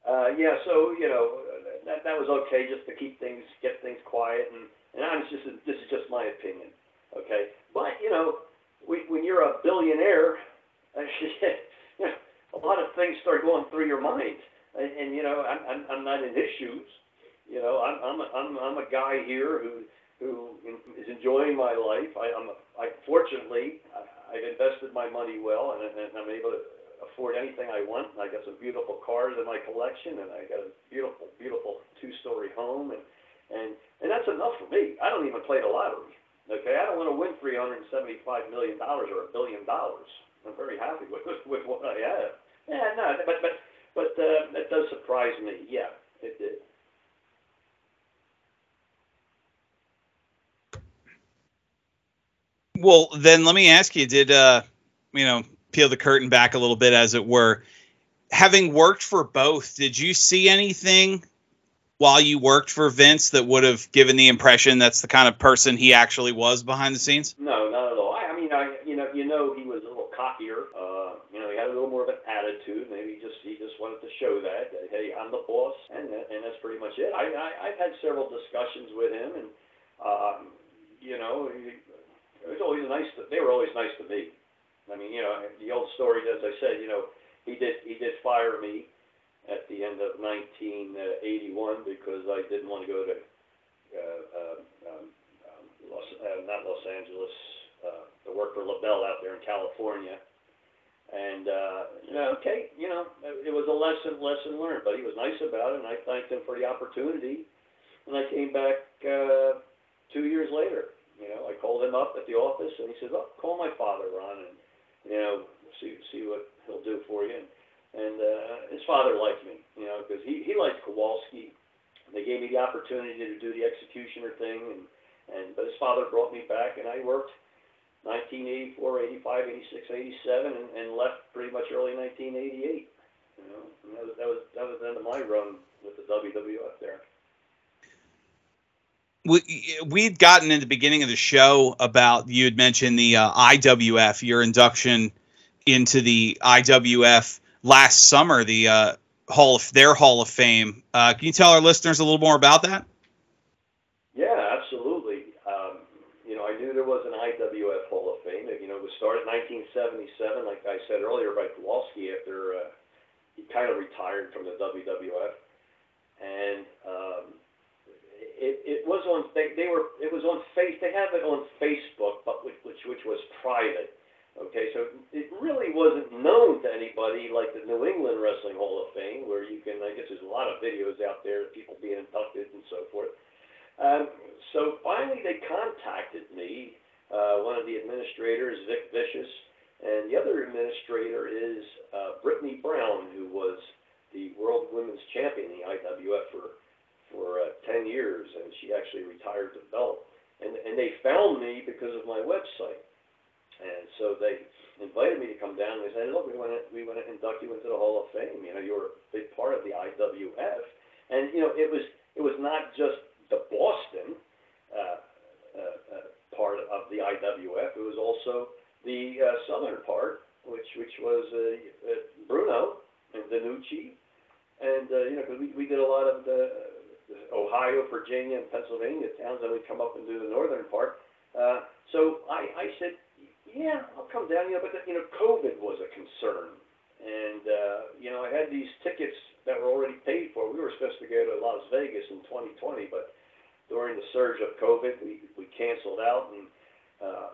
uh, yeah, so you know that that was okay just to keep things, get things quiet, and and I'm just this is just my opinion, okay? But you know, when, when you're a billionaire, [LAUGHS] you know, a lot of things start going through your mind, and, and you know, I'm, I'm I'm not in his shoes, you know, I'm I'm a, I'm I'm a guy here who who is enjoying my life. I, I'm a, I fortunately I, I've invested my money well, and, and I'm able to afford anything I want. I got some beautiful cars in my collection, and I got a beautiful, beautiful two-story home, and and and that's enough for me. I don't even play the lottery. Okay, I don't want to win three hundred and seventy-five million dollars or a billion dollars. I'm very happy with with what I have. Yeah, no, but but but uh, that does surprise me. Yeah, it did. Well, then let me ask you: Did uh, you know, peel the curtain back a little bit, as it were? Having worked for both, did you see anything while you worked for Vince that would have given the impression that's the kind of person he actually was behind the scenes? No, not at all. I, I mean, I you know you know he was a little cockier. Uh, you know, he had a little more of an attitude. Maybe just he just wanted to show that, that hey, I'm the boss, and and that's pretty much it. I, I I've had several discussions with him, and um, you know, he, it was always nice. To, they were always nice to me. I mean, you know, the old story, as I said, you know, he did he did fire me at the end of 1981 because I didn't want to go to uh, uh, um, um, Los, uh, not Los Angeles, uh, to work for LeBell out there in California. And uh, you know, okay, you know, it was a lesson lesson learned. But he was nice about it, and I thanked him for the opportunity. And I came back uh, two years later. You know, I called him up at the office, and he said, "Oh, call my father, Ron, and you know, see see what he'll do for you." And, and uh, his father liked me, you know, because he he liked Kowalski. They gave me the opportunity to do the executioner thing, and and but his father brought me back, and I worked 1984, 85, 86, 87, and, and left pretty much early 1988. You know, and that was that was that was the end of my run with the WWF there. we we'd gotten in the beginning of the show about you had mentioned the uh, IWF, your induction into the IWF last summer, the uh, Hall of their Hall of Fame. Uh, can you tell our listeners a little more about that? Yeah, absolutely. Um, you know, I knew there was an IWF Hall of Fame. You know, it was started in 1977, like I said earlier, by Kowalski after uh, he kind of retired from the WWF, and um, it, it was on they, they were it was on face they have it on Facebook, but which which, which was private. Okay, so it really wasn't known to anybody like the New England Wrestling Hall of Fame, where you can I guess there's a lot of videos out there of people being inducted and so forth. Um, so finally, they contacted me. Uh, one of the administrators, Vic Vicious, and the other administrator is uh, Brittany Brown, who was the World Women's Champion in the IWF for for uh, 10 years, and she actually retired the belt. And and they found me because of my website, and so they invited me to come down. And they said, "Look, we want to we want to induct you into the Hall of Fame. You know, you're a big part of the IWF." And you know, it was it was not just the Boston uh, uh, uh, part of the IWF. It was also the uh, southern part, which which was uh, uh, Bruno and Danucci, and uh, you know, because we, we did a lot of the Ohio, Virginia, and Pennsylvania towns, and we'd come up and do the northern part. Uh, so I, I said, yeah, I'll come down. You know, but the, you know, COVID was a concern, and uh, you know, I had these tickets that were already paid for. We were supposed to go to Las Vegas in 2020, but during the surge of COVID, we we canceled out, and uh,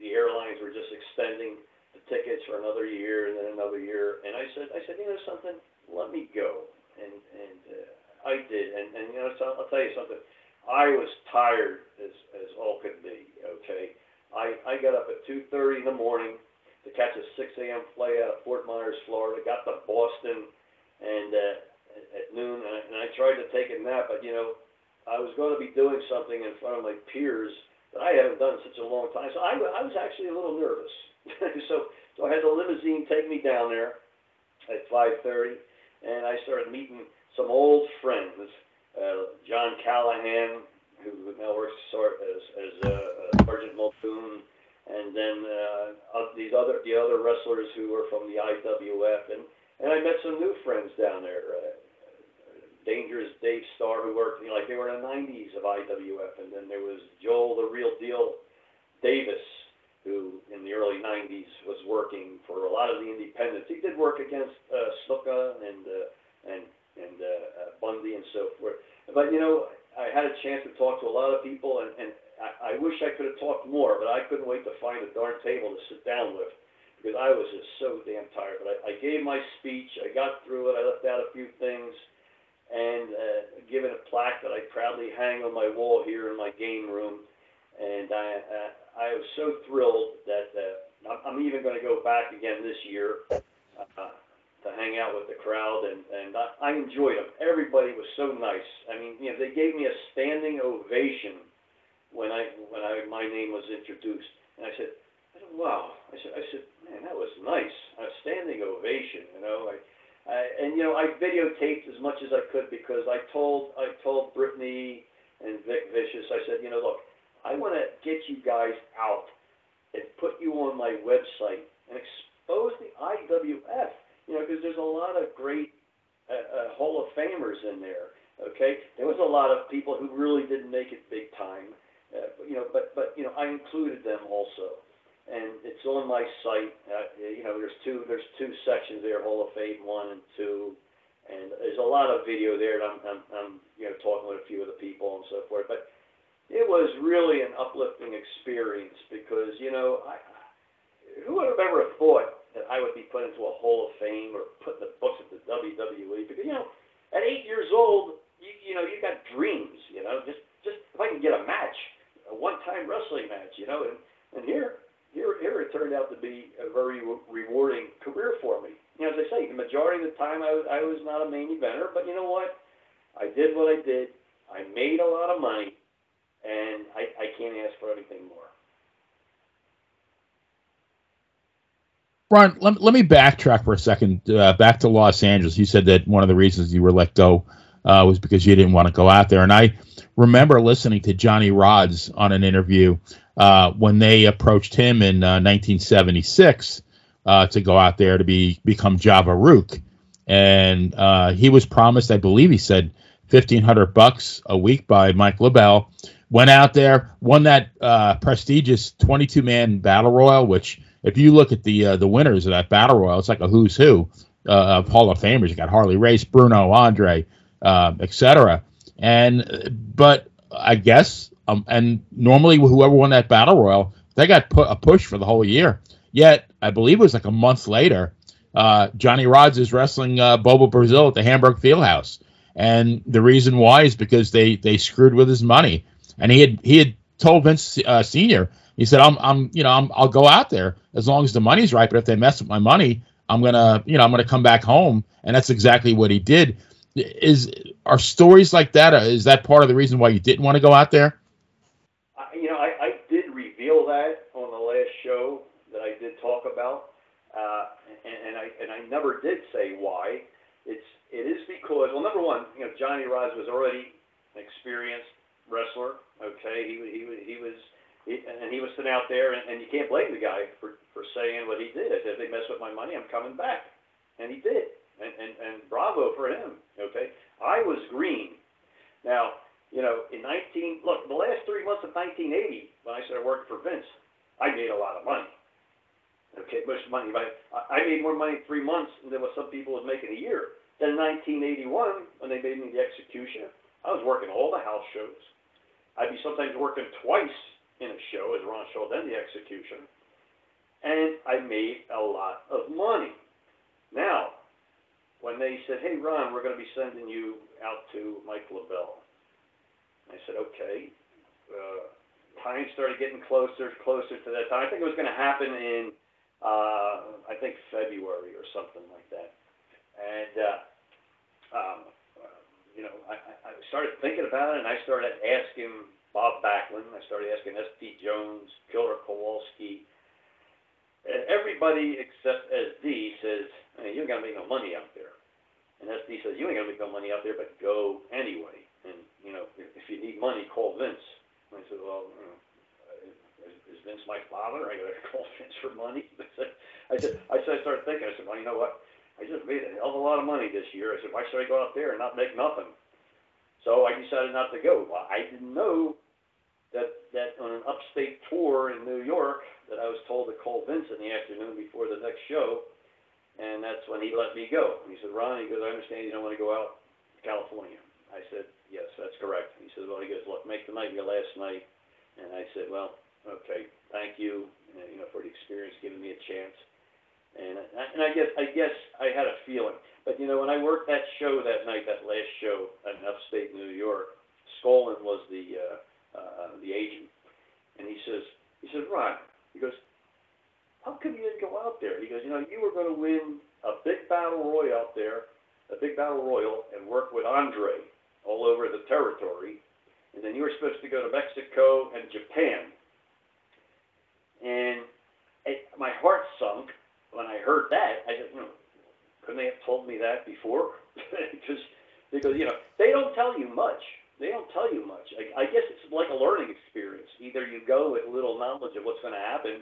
the airlines were just extending the tickets for another year and then another year. And I said, I said, you know something, let me go, and and. Uh, I did, and and you know, so I'll tell you something. I was tired as as all could be. Okay, I I got up at 2:30 in the morning to catch a 6 a.m. flight out of Fort Myers, Florida. Got to Boston, and uh, at noon, and I, and I tried to take a nap, but you know, I was going to be doing something in front of my peers that I haven't done in such a long time. So I, I was actually a little nervous. [LAUGHS] so, so I had the limousine take me down there at 5:30, and I started meeting some old friends. Uh, John Callahan, who now works as as uh, Sergeant Muldoon, and then uh, these other the other wrestlers who were from the IWF, and and I met some new friends down there. Uh, Dangerous Dave Starr, who worked, you know, like they were in the 90s of IWF, and then there was Joel, the real deal Davis, who in the early 90s was working for a lot of the independents. He did work against uh, Snuka and uh, and and uh, uh, Bundy and so forth. But you know, I had a chance to talk to a lot of people, and, and I, I wish I could have talked more, but I couldn't wait to find a darn table to sit down with because I was just so damn tired. But I, I gave my speech, I got through it, I left out a few things and uh, given a plaque that I proudly hang on my wall here in my game room. And I, uh, I was so thrilled that uh, I'm even going to go back again this year uh, to hang out with the crowd, and, and I, I enjoyed them. Everybody was so nice. I mean, you know, they gave me a standing ovation when I when I my name was introduced, and I said, I said, wow. I said, I said, man, that was nice. A standing ovation, you know. I, uh, and you know, I videotaped as much as I could because I told I told Brittany and Vic Vicious, I said, you know, look, I want to get you guys out and put you on my website and expose the IWF. You know, because there's a lot of great uh, uh, Hall of Famers in there. Okay, there was a lot of people who really didn't make it big time. Uh, you know, but but you know, I included them also and it's on my site. Uh, you know, there's two there's two sections there, Hall of Fame one and two, and there's a lot of video there. And I'm, I'm, I'm you know talking with a few of the people and so forth. But it was really an uplifting experience because you know I, who would have ever thought that I would be put into a Hall of Fame or put in the books of the WWE? Because you know, at eight years old, you, you know you got dreams. You know, just just if I can get a match, a one-time wrestling match. You know, and and here here, here it turned out to be a very rewarding career for me. You know, as I say, the majority of the time I was, I was not a main eventer, but you know what? I did what I did. I made a lot of money, and I, I can't ask for anything more. Ron, let, let me backtrack for a second. Uh, back to Los Angeles. You said that one of the reasons you were let go uh, was because you didn't want to go out there. And I remember listening to Johnny Rodz on an interview uh, when they approached him in uh, 1976 uh, to go out there to be become Java Ruuk, and uh, he was promised, I believe, he said 1,500 bucks a week by Mike LeBell. Went out there, won that uh, prestigious 22 man battle royal, which if you look at the uh, the winners of that battle royal, it's like a who's who of Hall of Famers. You got Harley Race, Bruno, Andre, etc. And but I guess um, and normally, whoever won that battle royal, they got put a push for the whole year. Yet, I believe it was like a month later, uh, Johnny Rodz is wrestling uh, Bobo Brazil at the Hamburg Fieldhouse, and the reason why is because they they screwed with his money, and he had he had told Vince uh, Senior, he said, "I'm I'm you know I'm, I'll go out there as long as the money's right, but if they mess with my money, I'm gonna you know I'm gonna come back home," and that's exactly what he did. Is are stories like that? Uh, that part of the reason why you didn't want to go out there? Talk about, uh, and, and I and I never did say why. It's it is because well, number one, you know, Johnny Rodz was already an experienced wrestler. Okay, he he he was. He, and he was sitting out there, and, and you can't blame the guy for, for saying what he did. If they mess with my money, I'm coming back, and he did, and, and and bravo for him. Okay, I was green. Now, you know, in 19 look, the last three months of 1980, when I started working for Vince, I made a lot of money. Okay, much money. But I made more money in three months than what some people was making a year. Then in 1981, when they made me the executioner, I was working all the house shows. I'd be sometimes working twice in a show as Ron Shaw, then the executioner. And I made a lot of money. Now, when they said, hey, Ron, we're going to be sending you out to Mike LeBell, I said, okay. Uh, time started getting closer, closer to that time. I think it was going to happen in uh, I think February or something like that. And, uh, um, you know, I, started thinking about it, and I started asking Bob Backlund, I started asking S.D. Jones, Killer Kowalski, and everybody except SD says, hey, you ain't gonna make no money out there. And SD says, you ain't gonna make no money out there, but go anyway. And, you know, if you need money, call Vince. I said, well, is, is Vince my father? I gotta [LAUGHS] call Vince for money? [LAUGHS] I said, I said, I started thinking, I said, well, you know what? I just made a hell of a lot of money this year. I said, why should I go out there and not make nothing? So I decided not to go. Well, I didn't know that that on an upstate tour in New York that I was told to call Vince in the afternoon before the next show, and that's when he let me go. He said, Ron, he goes, I understand you don't want to go out to California. I said, yes, that's correct. He said, well, he goes, look, make the night your last night. And I said, well, okay, thank you, you know, for the experience, giving me a chance. And and I guess I guess I had a feeling, but you know, when I worked that show that night, that last show in upstate New York, Skaaland was the uh, uh, the agent, and he says, he says, Ron, he goes, how come you didn't go out there? He goes, you know, you were going to win a big battle royal out there, a big battle royal, and work with Andre all over the territory, and then you were supposed to go to Mexico and Japan. And it, my heart sunk when I heard that. I said, hmm, couldn't they have told me that before? [LAUGHS] because because you know they don't tell you much they don't tell you much. I, I guess it's like a learning experience. Either you go with little knowledge of what's going to happen,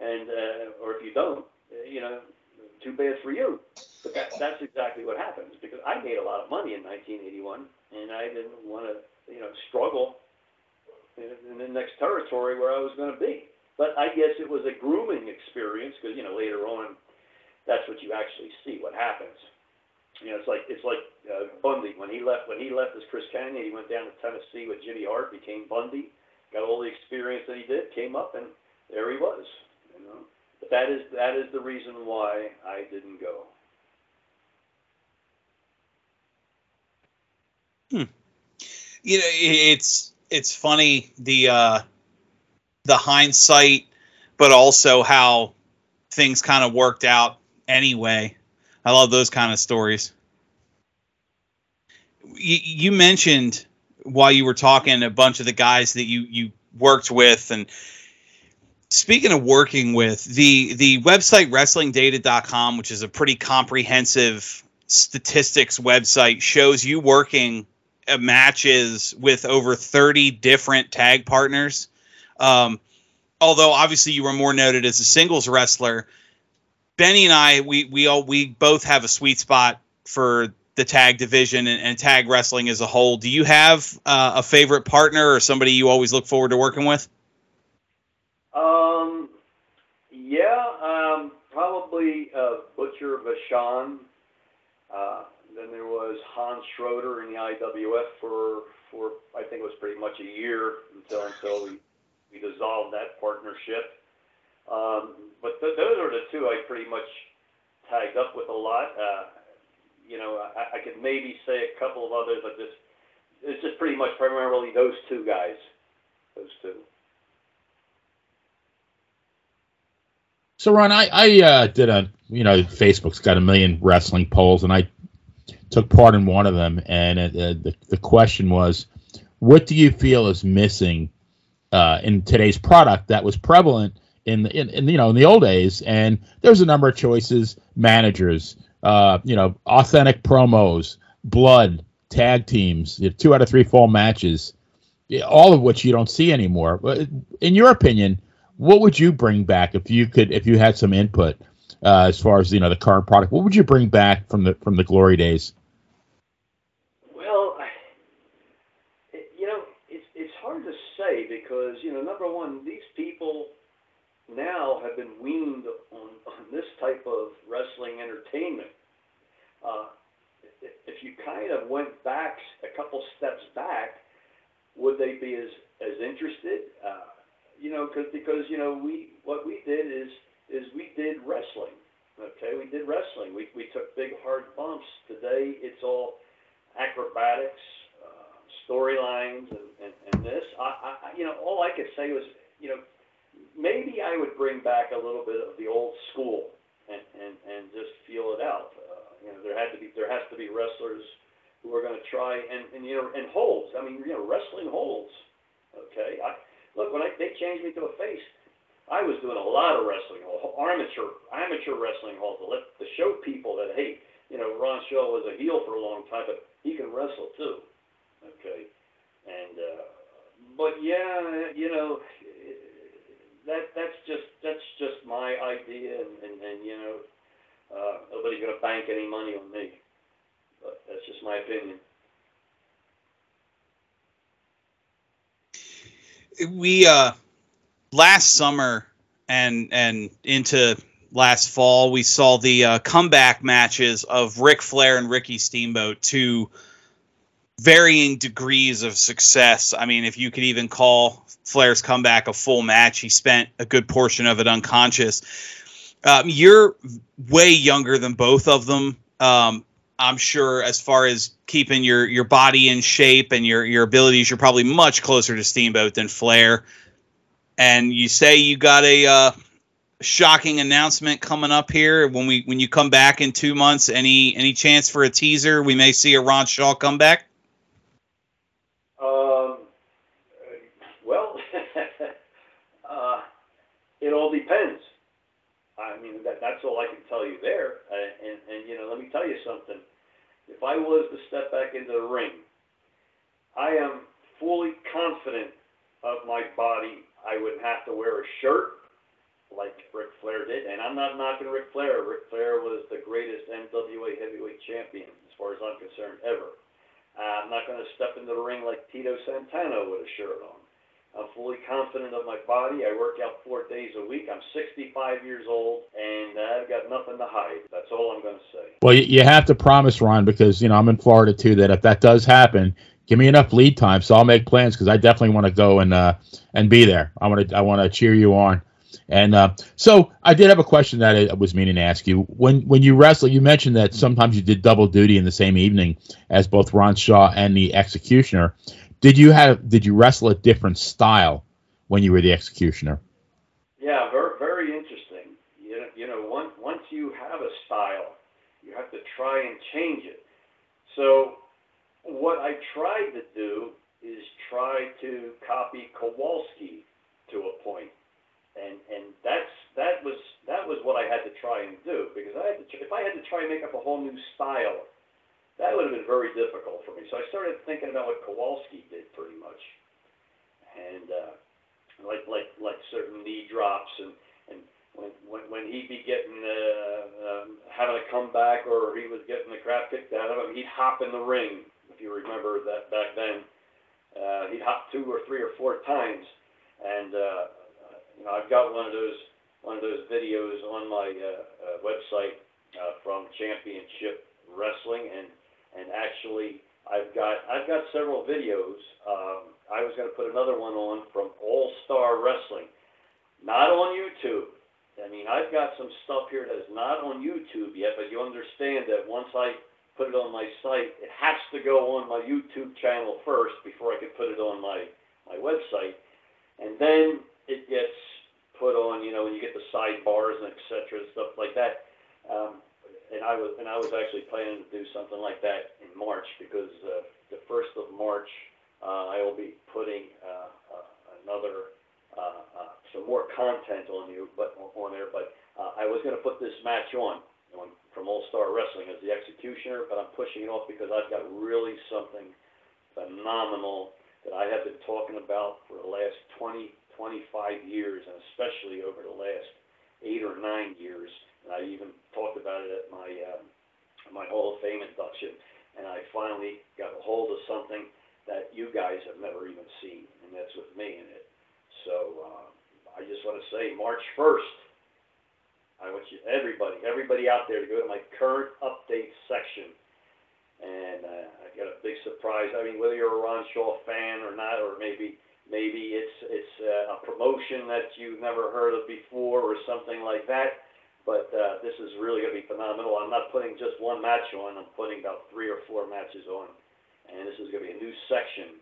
and uh, or if you don't, uh, you know, too bad for you. But that, that's exactly what happens because I made a lot of money in 1981, and I didn't want to, you know, struggle in, in the next territory where I was going to be. But I guess it was a grooming experience because you know later on, that's what you actually see what happens. You know, it's like it's like uh, Bundy when he left when he left as Chris Kanyon, he went down to Tennessee with Jimmy Hart, became Bundy, got all the experience that he did, came up, and there he was. That is that is the reason why I didn't go. Hmm. You know, it's it's funny the uh, the hindsight, but also how things kind of worked out anyway. I love those kind of stories. You, you mentioned while you were talking a bunch of the guys that you you worked with and speaking of working with the the website wrestlingdata.com which is a pretty comprehensive statistics website shows you working matches with over 30 different tag partners um, although obviously you were more noted as a singles wrestler Benny and I, we we all we both have a sweet spot for the tag division and, and tag wrestling as a whole. Do you have uh, a favorite partner or somebody you always look forward to working with? Um, yeah, um, probably uh, Butcher Vachon. Uh, then there was Hans Schroeder in the IWF for for I think it was pretty much a year until until we we dissolved that partnership. Um, but th- those are the two I pretty much tagged up with a lot. Uh, you know, I, I could maybe say a couple of others, but just it's just pretty much primarily those two guys. Those two. So Ron, I, I uh, did a you know Facebook's got a million wrestling polls, and I took part in one of them, and uh, the the question was, what do you feel is missing uh, in today's product that was prevalent in, in, in you know in the old days, and there's a number of choices: managers, uh, you know, authentic promos, blood, tag teams, two out of three fall matches, all of which you don't see anymore. In your opinion, what would you bring back if you could if you had some input uh, as far as you know the current product? What would you bring back from the from the glory days? Well, you know, it's it's hard to say because you know, number one, these people now have been weaned on, on this type of wrestling entertainment. Uh, if you kind of went back a couple steps back, would they be as as interested? Uh, you know, cause, because you know we what we did is is we did wrestling. Okay, we did wrestling. We we took big hard bumps. Today it's all acrobatics, uh, storylines, and, and and this. I, I you know all I could say was you know maybe I would bring back a little bit of the old school and, and, and just feel it out. Uh, you know, there had to be there has to be wrestlers who we're going to try and, and you know and holds. I mean, you know, wrestling holds. Okay, I, look when I, they changed me to a face, I was doing a lot of wrestling, amateur amateur wrestling holds to, let, to show people that hey, you know, Ron Shaw was a heel for a long time, but he can wrestle too. Okay, and uh, but yeah, you know, that that's just that's just my idea, and and, and you know, uh, nobody's gonna bank any money on me. But that's just my opinion. We uh last summer and and into last fall we saw the uh, comeback matches of Ric Flair and Ricky Steamboat to varying degrees of success. I mean, if you could even call Flair's comeback a full match, he spent a good portion of it unconscious. Um, you're way younger than both of them. Um, I'm sure as far as keeping your your body in shape and your your abilities, you're probably much closer to Steamboat than Flair. And you say you got a uh, shocking announcement coming up here when we when you come back in two months. Any any chance for a teaser? We may see a Ron Shaw comeback. Um, well, [LAUGHS] uh, it all depends. That, that's all I can tell you there. Uh, and, and, you know, let me tell you something. If I was to step back into the ring, I am fully confident of my body. I would have to wear a shirt like Ric Flair did. And I'm not knocking Ric Flair. Ric Flair was the greatest NWA heavyweight champion, as far as I'm concerned, ever. Uh, I'm not going to step into the ring like Tito Santana with a shirt on. I'm fully confident of my body. I work out four days a week. I'm 65 years old, and I've got nothing to hide. That's all I'm going to say. Well, you have to promise, Ron, because you know I'm in Florida too. That if that does happen, give me enough lead time so I'll make plans because I definitely want to go and uh, and be there. I want to I want to cheer you on. And uh, so I did have a question that I was meaning to ask you. When when you wrestle, you mentioned that sometimes you did double duty in the same evening as both Ron Shaw and the Executioner. Did you have did you wrestle a different style when you were the executioner? Yeah, very very interesting. You know, you know, once once you have a style, you have to try and change it. So what I tried to do is try to copy Kowalski to a point, and and that's that was that was what I had to try and do because I had to if I had to try and make up a whole new style that would have been very difficult for me. So I started thinking about what Kowalski did pretty much, and uh, like like like certain knee drops and and when when, when he'd be getting uh, um, having a comeback or he was getting the crap kicked out of him, he'd hop in the ring. If you remember that back then, uh, he'd hop two or three or four times, and uh, you know I've got one of those one of those videos on my uh, uh, website uh, from Championship Wrestling and and actually I've got I've got several videos. Um, I was going to put another one on from All Star Wrestling, not on YouTube. I mean, I've got some stuff here that is not on YouTube yet, but you understand that once I put it on my site, it has to go on my YouTube channel first before I can put it on my my website, and then it gets put on. You know, you get the sidebars and etc. and stuff like that. Um, and I was and I was actually planning to do something like that in March because uh, the first of March uh, I will be putting uh, uh, another uh, uh, some more content on you, but on there. But uh, I was going to put this match on, on from All Star Wrestling as the Executioner, but I'm pushing it off because I've got really something phenomenal that I have been talking about for the last 20, 25 years, and especially over the last eight or nine years and I even talked about it at my um, my Hall of Fame induction. And I finally got a hold of something that you guys have never even seen, and that's with me in it. So uh, I just want to say, March 1st, I want you, everybody, everybody out there, to go to my current update section. And uh, I got a big surprise. I mean, whether you're a Ron Shaw fan or not, or maybe maybe it's it's uh, a promotion that you've never heard of before, or something like that but uh, this is really going to be phenomenal. I'm not putting just one match on. I'm putting about three or four matches on, and this is going to be a new section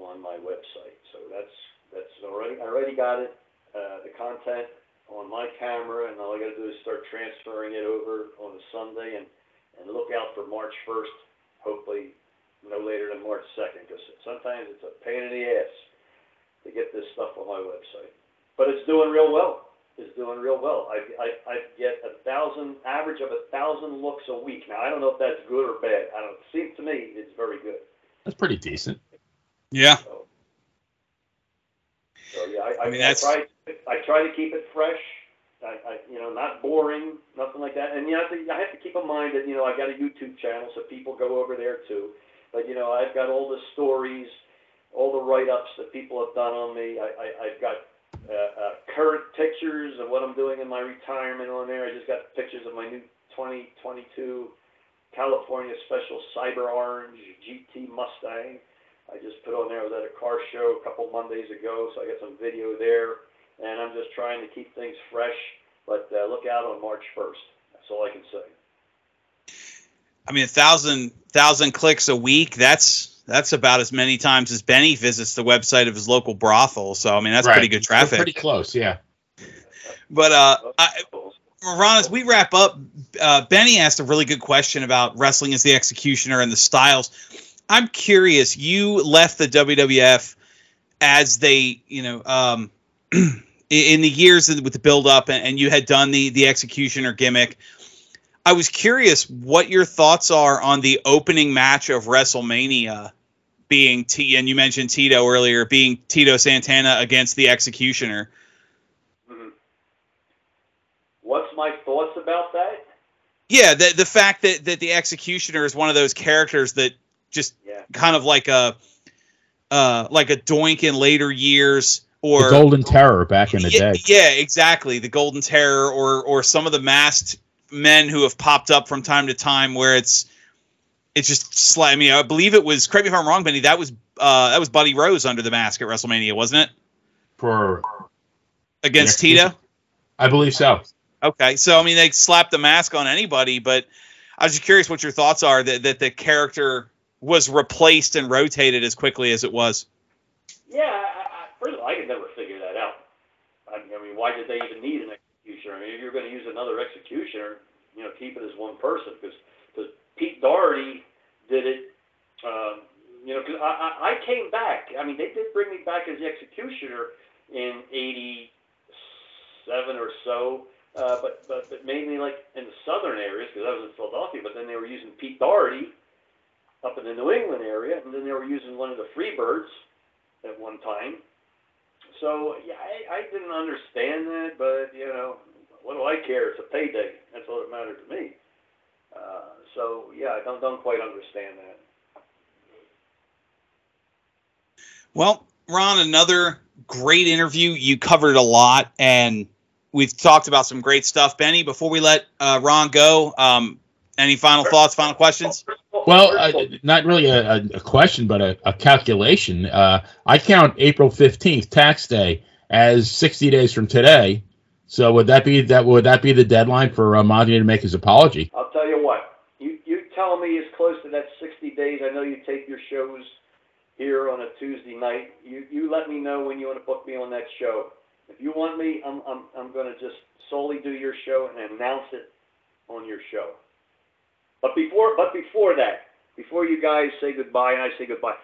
on my website. So that's that's already I already got it, uh, the content on my camera, and all I got to do is start transferring it over on a Sunday, and and look out for March 1st. Hopefully no later than March 2nd because sometimes it's a pain in the ass to get this stuff on my website. But it's doing real well. It's doing real well. I, I, I get a thousand, average of a thousand looks a week. Now, I don't know if that's good or bad. I don't, it seems to me it's very good. That's pretty decent. Yeah. So, so yeah, I, I, I mean, I that's- try, I try to keep it fresh. I, I, you know, not boring, nothing like that. And you have to, I have to keep in mind that you know I got a YouTube channel, so people go over there too. But you know, I've got all the stories, all the write-ups that people have done on me. I, I, I've got uh, uh, current pictures of what I'm doing in my retirement on there. I just got pictures of my new 2022 California Special Cyber Orange GT Mustang. I just put on there. I was at a car show a couple Mondays ago, so I got some video there. And I'm just trying to keep things fresh. But uh, look out on March 1st. That's all I can say. I mean, a thousand thousand clicks a week. That's that's about as many times as Benny visits the website of his local brothel. So I mean, that's Right. pretty good traffic. Pretty close, yeah. But uh, I, Ron, as we wrap up, uh, Benny asked a really good question about wrestling as the executioner and the styles. I'm curious. You left the WWF as they, you know, um, [CLEARS THROAT] in the years with the build up, and, and you had done the the executioner gimmick. I was curious what your thoughts are on the opening match of WrestleMania being T, and you mentioned Tito earlier, being Tito Santana against the Executioner. Mhm. What's my thoughts about that? Yeah, the the fact that that the executioner is one of those characters that just Yeah. kind of like a uh like a doink in later years or the Golden Terror back in the yeah, day. yeah, exactly. The Golden Terror or or some of the masked men who have popped up from time to time where it's it's just sli- I mean, I believe it was correct me if I'm wrong, Benny, that was uh that was Buddy Rose under the mask at WrestleMania, wasn't it? For Against Yeah. Tito? I believe so. Okay, so I mean, they slap the mask on anybody, but I was just curious what your thoughts are that that the character was replaced and rotated as quickly as it was. Yeah, I, I, first of all, I could never figure that out. I mean, I mean, why did they even need an executioner? I mean, if you're going to use another executioner, you know, keep it as one person because because Pete Doherty did it. Um, you know, because I, I I came back. I mean, they did bring me back as the executioner in '87 or so. Uh, but, but but mainly like in the southern areas because I was in Philadelphia. But then they were using Pete Doherty up in the New England area, and then they were using one of the Freebirds at one time. So yeah, I, I didn't understand that, but you know, what do I care? It's a payday. That's all that mattered to me. Uh, so yeah, I don't don't quite understand that. Well, Ron, another great interview. You covered a lot, and we've talked about some great stuff. Benny, before we let uh, Ron go, um, any final thoughts, final questions? Well, uh, not really a, a, a question, but a, a calculation. Uh, I count April fifteenth, tax day, as sixty days from today. So would that be that? Would that be the deadline for uh, Monty to make his apology? I'll tell you what. You you tell me as close to that 60 days. I know you take your shows here on a Tuesday night. You you let me know when you want to book me on that show. If you want me, I'm I'm I'm going to just solely do your show and announce it on your show. But before but before that, before you guys say goodbye and I say goodbye,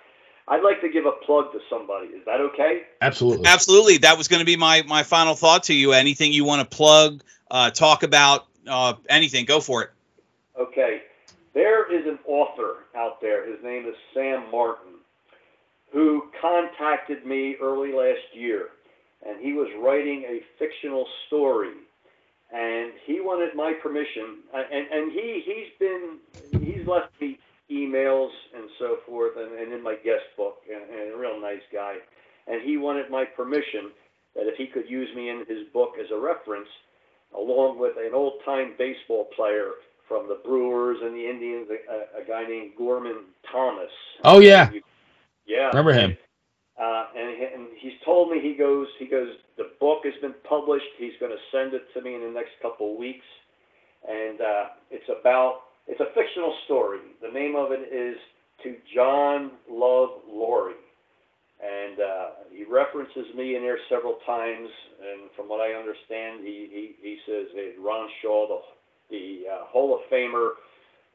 I'd like to give a plug to somebody. Is that okay? Absolutely. Absolutely. That was going to be my my final thought to you. Anything you want to plug, uh, talk about, uh, anything, go for it. Okay. There is an author out there. His name is Sam Martin, who contacted me early last year, and he was writing a fictional story, and he wanted my permission. uh, And and he he's been he's left me emails and so forth, and, and in my guest book, and, and a real nice guy. And he wanted my permission that if he could use me in his book as a reference, along with an old time baseball player from the Brewers and the Indians, a, a guy named Gorman Thomas. Oh yeah, Yeah. remember him? Uh, and, he, and he's told me he goes he goes the book has been published. He's going to send it to me in the next couple of weeks, and uh, it's about it's a fictional story. The name of it is To John Love Laurie, and uh, he references me in there several times. And from what I understand, he he, he says hey, Ron Shaw, the the uh, Hall of Famer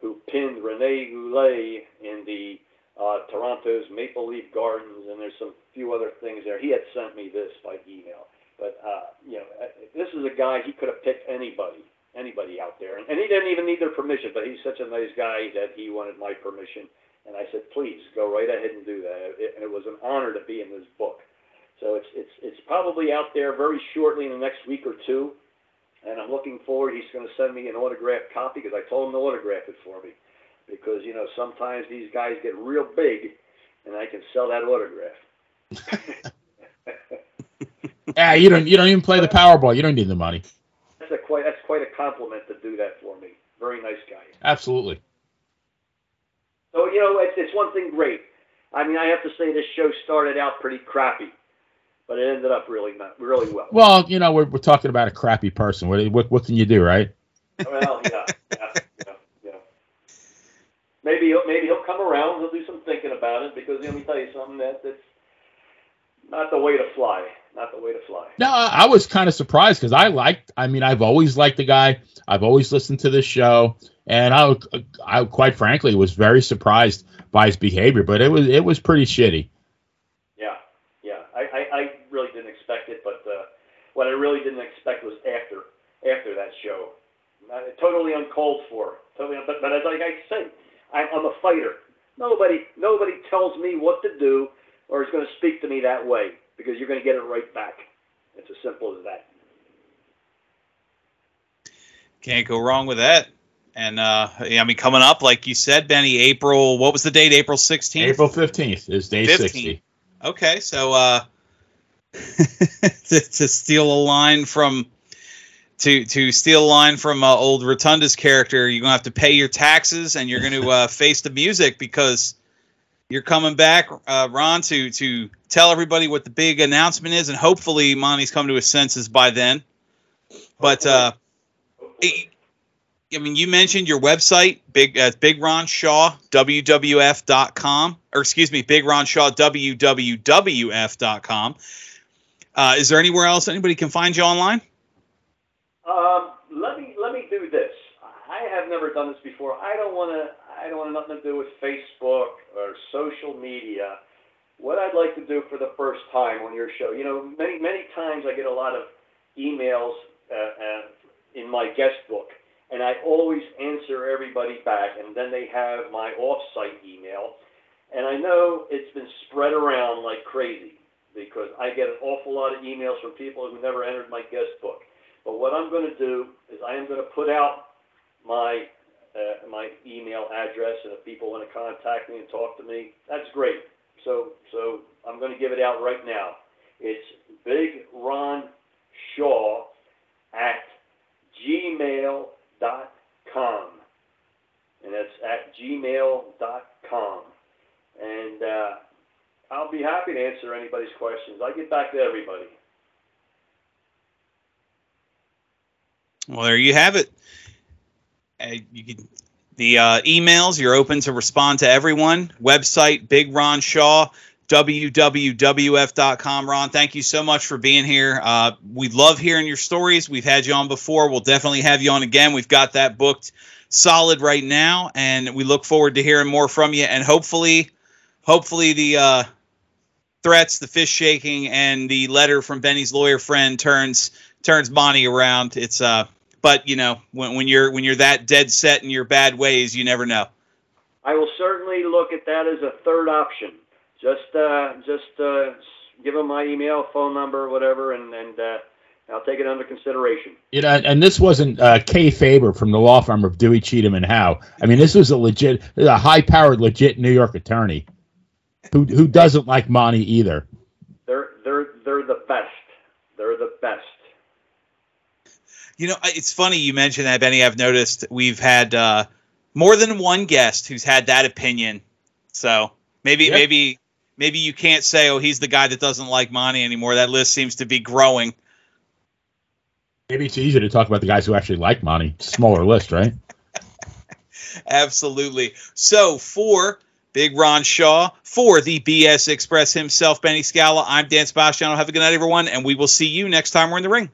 who pinned Rene Goulet in the uh, Toronto's Maple Leaf Gardens, and there's some few other things there. He had sent me this by email, but uh, you know, uh, this is a guy he could have picked anybody, anybody out there, and, he didn't even need their permission. But he's such a nice guy that he wanted my permission, and I said, please go right ahead and do that. And it was an honor to be in this book. So it's it's it's probably out there very shortly in the next week or two, and I'm looking forward. He's going to send me an autographed copy because I told him to autograph it for me, because you know sometimes these guys get real big, and I can sell that autograph. Yeah, [LAUGHS] you don't you don't even play the Powerball. You don't need the money. That's a quite that's quite a compliment to do that for me. Very nice guy. Absolutely. So you know, it's, it's one thing great. I mean, I have to say this show started out pretty crappy, but it ended up really not really well. Well, you know, we're, we're talking about a crappy person. What, what what can you do, right? Well, yeah, yeah, yeah, yeah. Maybe he'll, maybe he'll come around. He'll do some thinking about it because let me tell you something that that's not the way to fly. Not the way to fly. No, I I was kind of surprised because I liked. I mean, I've always liked the guy. I've always listened to this show, and I, I quite frankly was very surprised by his behavior. But it was it was pretty shitty. Yeah, yeah. I, I, I really didn't expect it, but uh, what I really didn't expect was after after that show. Uh, totally uncalled for. Totally, but but as like I say, I'm, I'm a fighter. Nobody nobody tells me what to do or is going to speak to me that way because you're going to get it right back. It's as simple as that. Can't go wrong with that. And uh, I mean, coming up, like you said, Benny, April. What was the date? April sixteenth. April fifteenth is day 15th. sixty. Okay, so uh, [LAUGHS] to, to steal a line from to to steal a line from uh, old Rotunda's character, you're gonna have to pay your taxes and you're gonna uh, [LAUGHS] face the music because you're coming back, uh, Ron, to to tell everybody what the big announcement is, and hopefully Monty's come to his senses by then. But uh, it- I mean, you mentioned your website, big uh, Big Ron Shaw, WWF.com, or excuse me, Big Ron Shaw, WWWF.com. Uh, is there anywhere else anybody can find you online? Um, let me let me do this. I have never done this before. I don't want to. I don't want nothing to do with Facebook or social media. What I'd like to do for the first time on your show, you know, many many times I get a lot of emails uh, uh, in my guest book, and I always answer everybody back, and then they have my off-site email, and I know it's been spread around like crazy because I get an awful lot of emails from people who never entered my guest book. But what I'm going to do is I am going to put out my uh, my email address, and if people want to contact me and talk to me, that's great. So so I'm going to give it out right now. It's Big Ron Shaw at gmail.com, and that's at gmail.com. And uh, I'll be happy to answer anybody's questions. I get back to everybody. Well, there you have it. Uh, you can, the uh, emails, you're open to respond to everyone. Website, Big Ron Shaw, www.wf.com. Ron, thank you so much for being here. Uh, we love hearing your stories. We've had you on before. We'll definitely have you on again. We've got that booked solid right now, and we look forward to hearing more from you. And hopefully, hopefully the uh, threats, the fish shaking, and the letter from Benny's lawyer friend turns turns Bonnie around. It's uh, but you know when, when you're when you're that dead set in your bad ways, you never know. I will certainly look at that as a third option. Just uh, just uh, give them my email, phone number, whatever, and and uh, I'll take it under consideration. You know, and this wasn't uh, Kay Faber from the law firm of Dewey Cheatham and Howe. I mean, this was a legit, a high-powered, legit New York attorney who who doesn't like Monty either. They're they're they're the best. They're the best. You know, it's funny you mentioned that, Benny. I've noticed we've had uh, more than one guest who's had that opinion. So maybe Yeah. maybe maybe you can't say, oh, he's the guy that doesn't like Monty anymore. That list seems to be growing. Maybe it's easier to talk about the guys who actually like Monty. Smaller list, right? [LAUGHS] Absolutely. So for Big Ron Shaw, for the BS Express himself, Benny Scala, I'm Dan Sebastiano. Have a good night, everyone, and we will see you next time we're in the ring.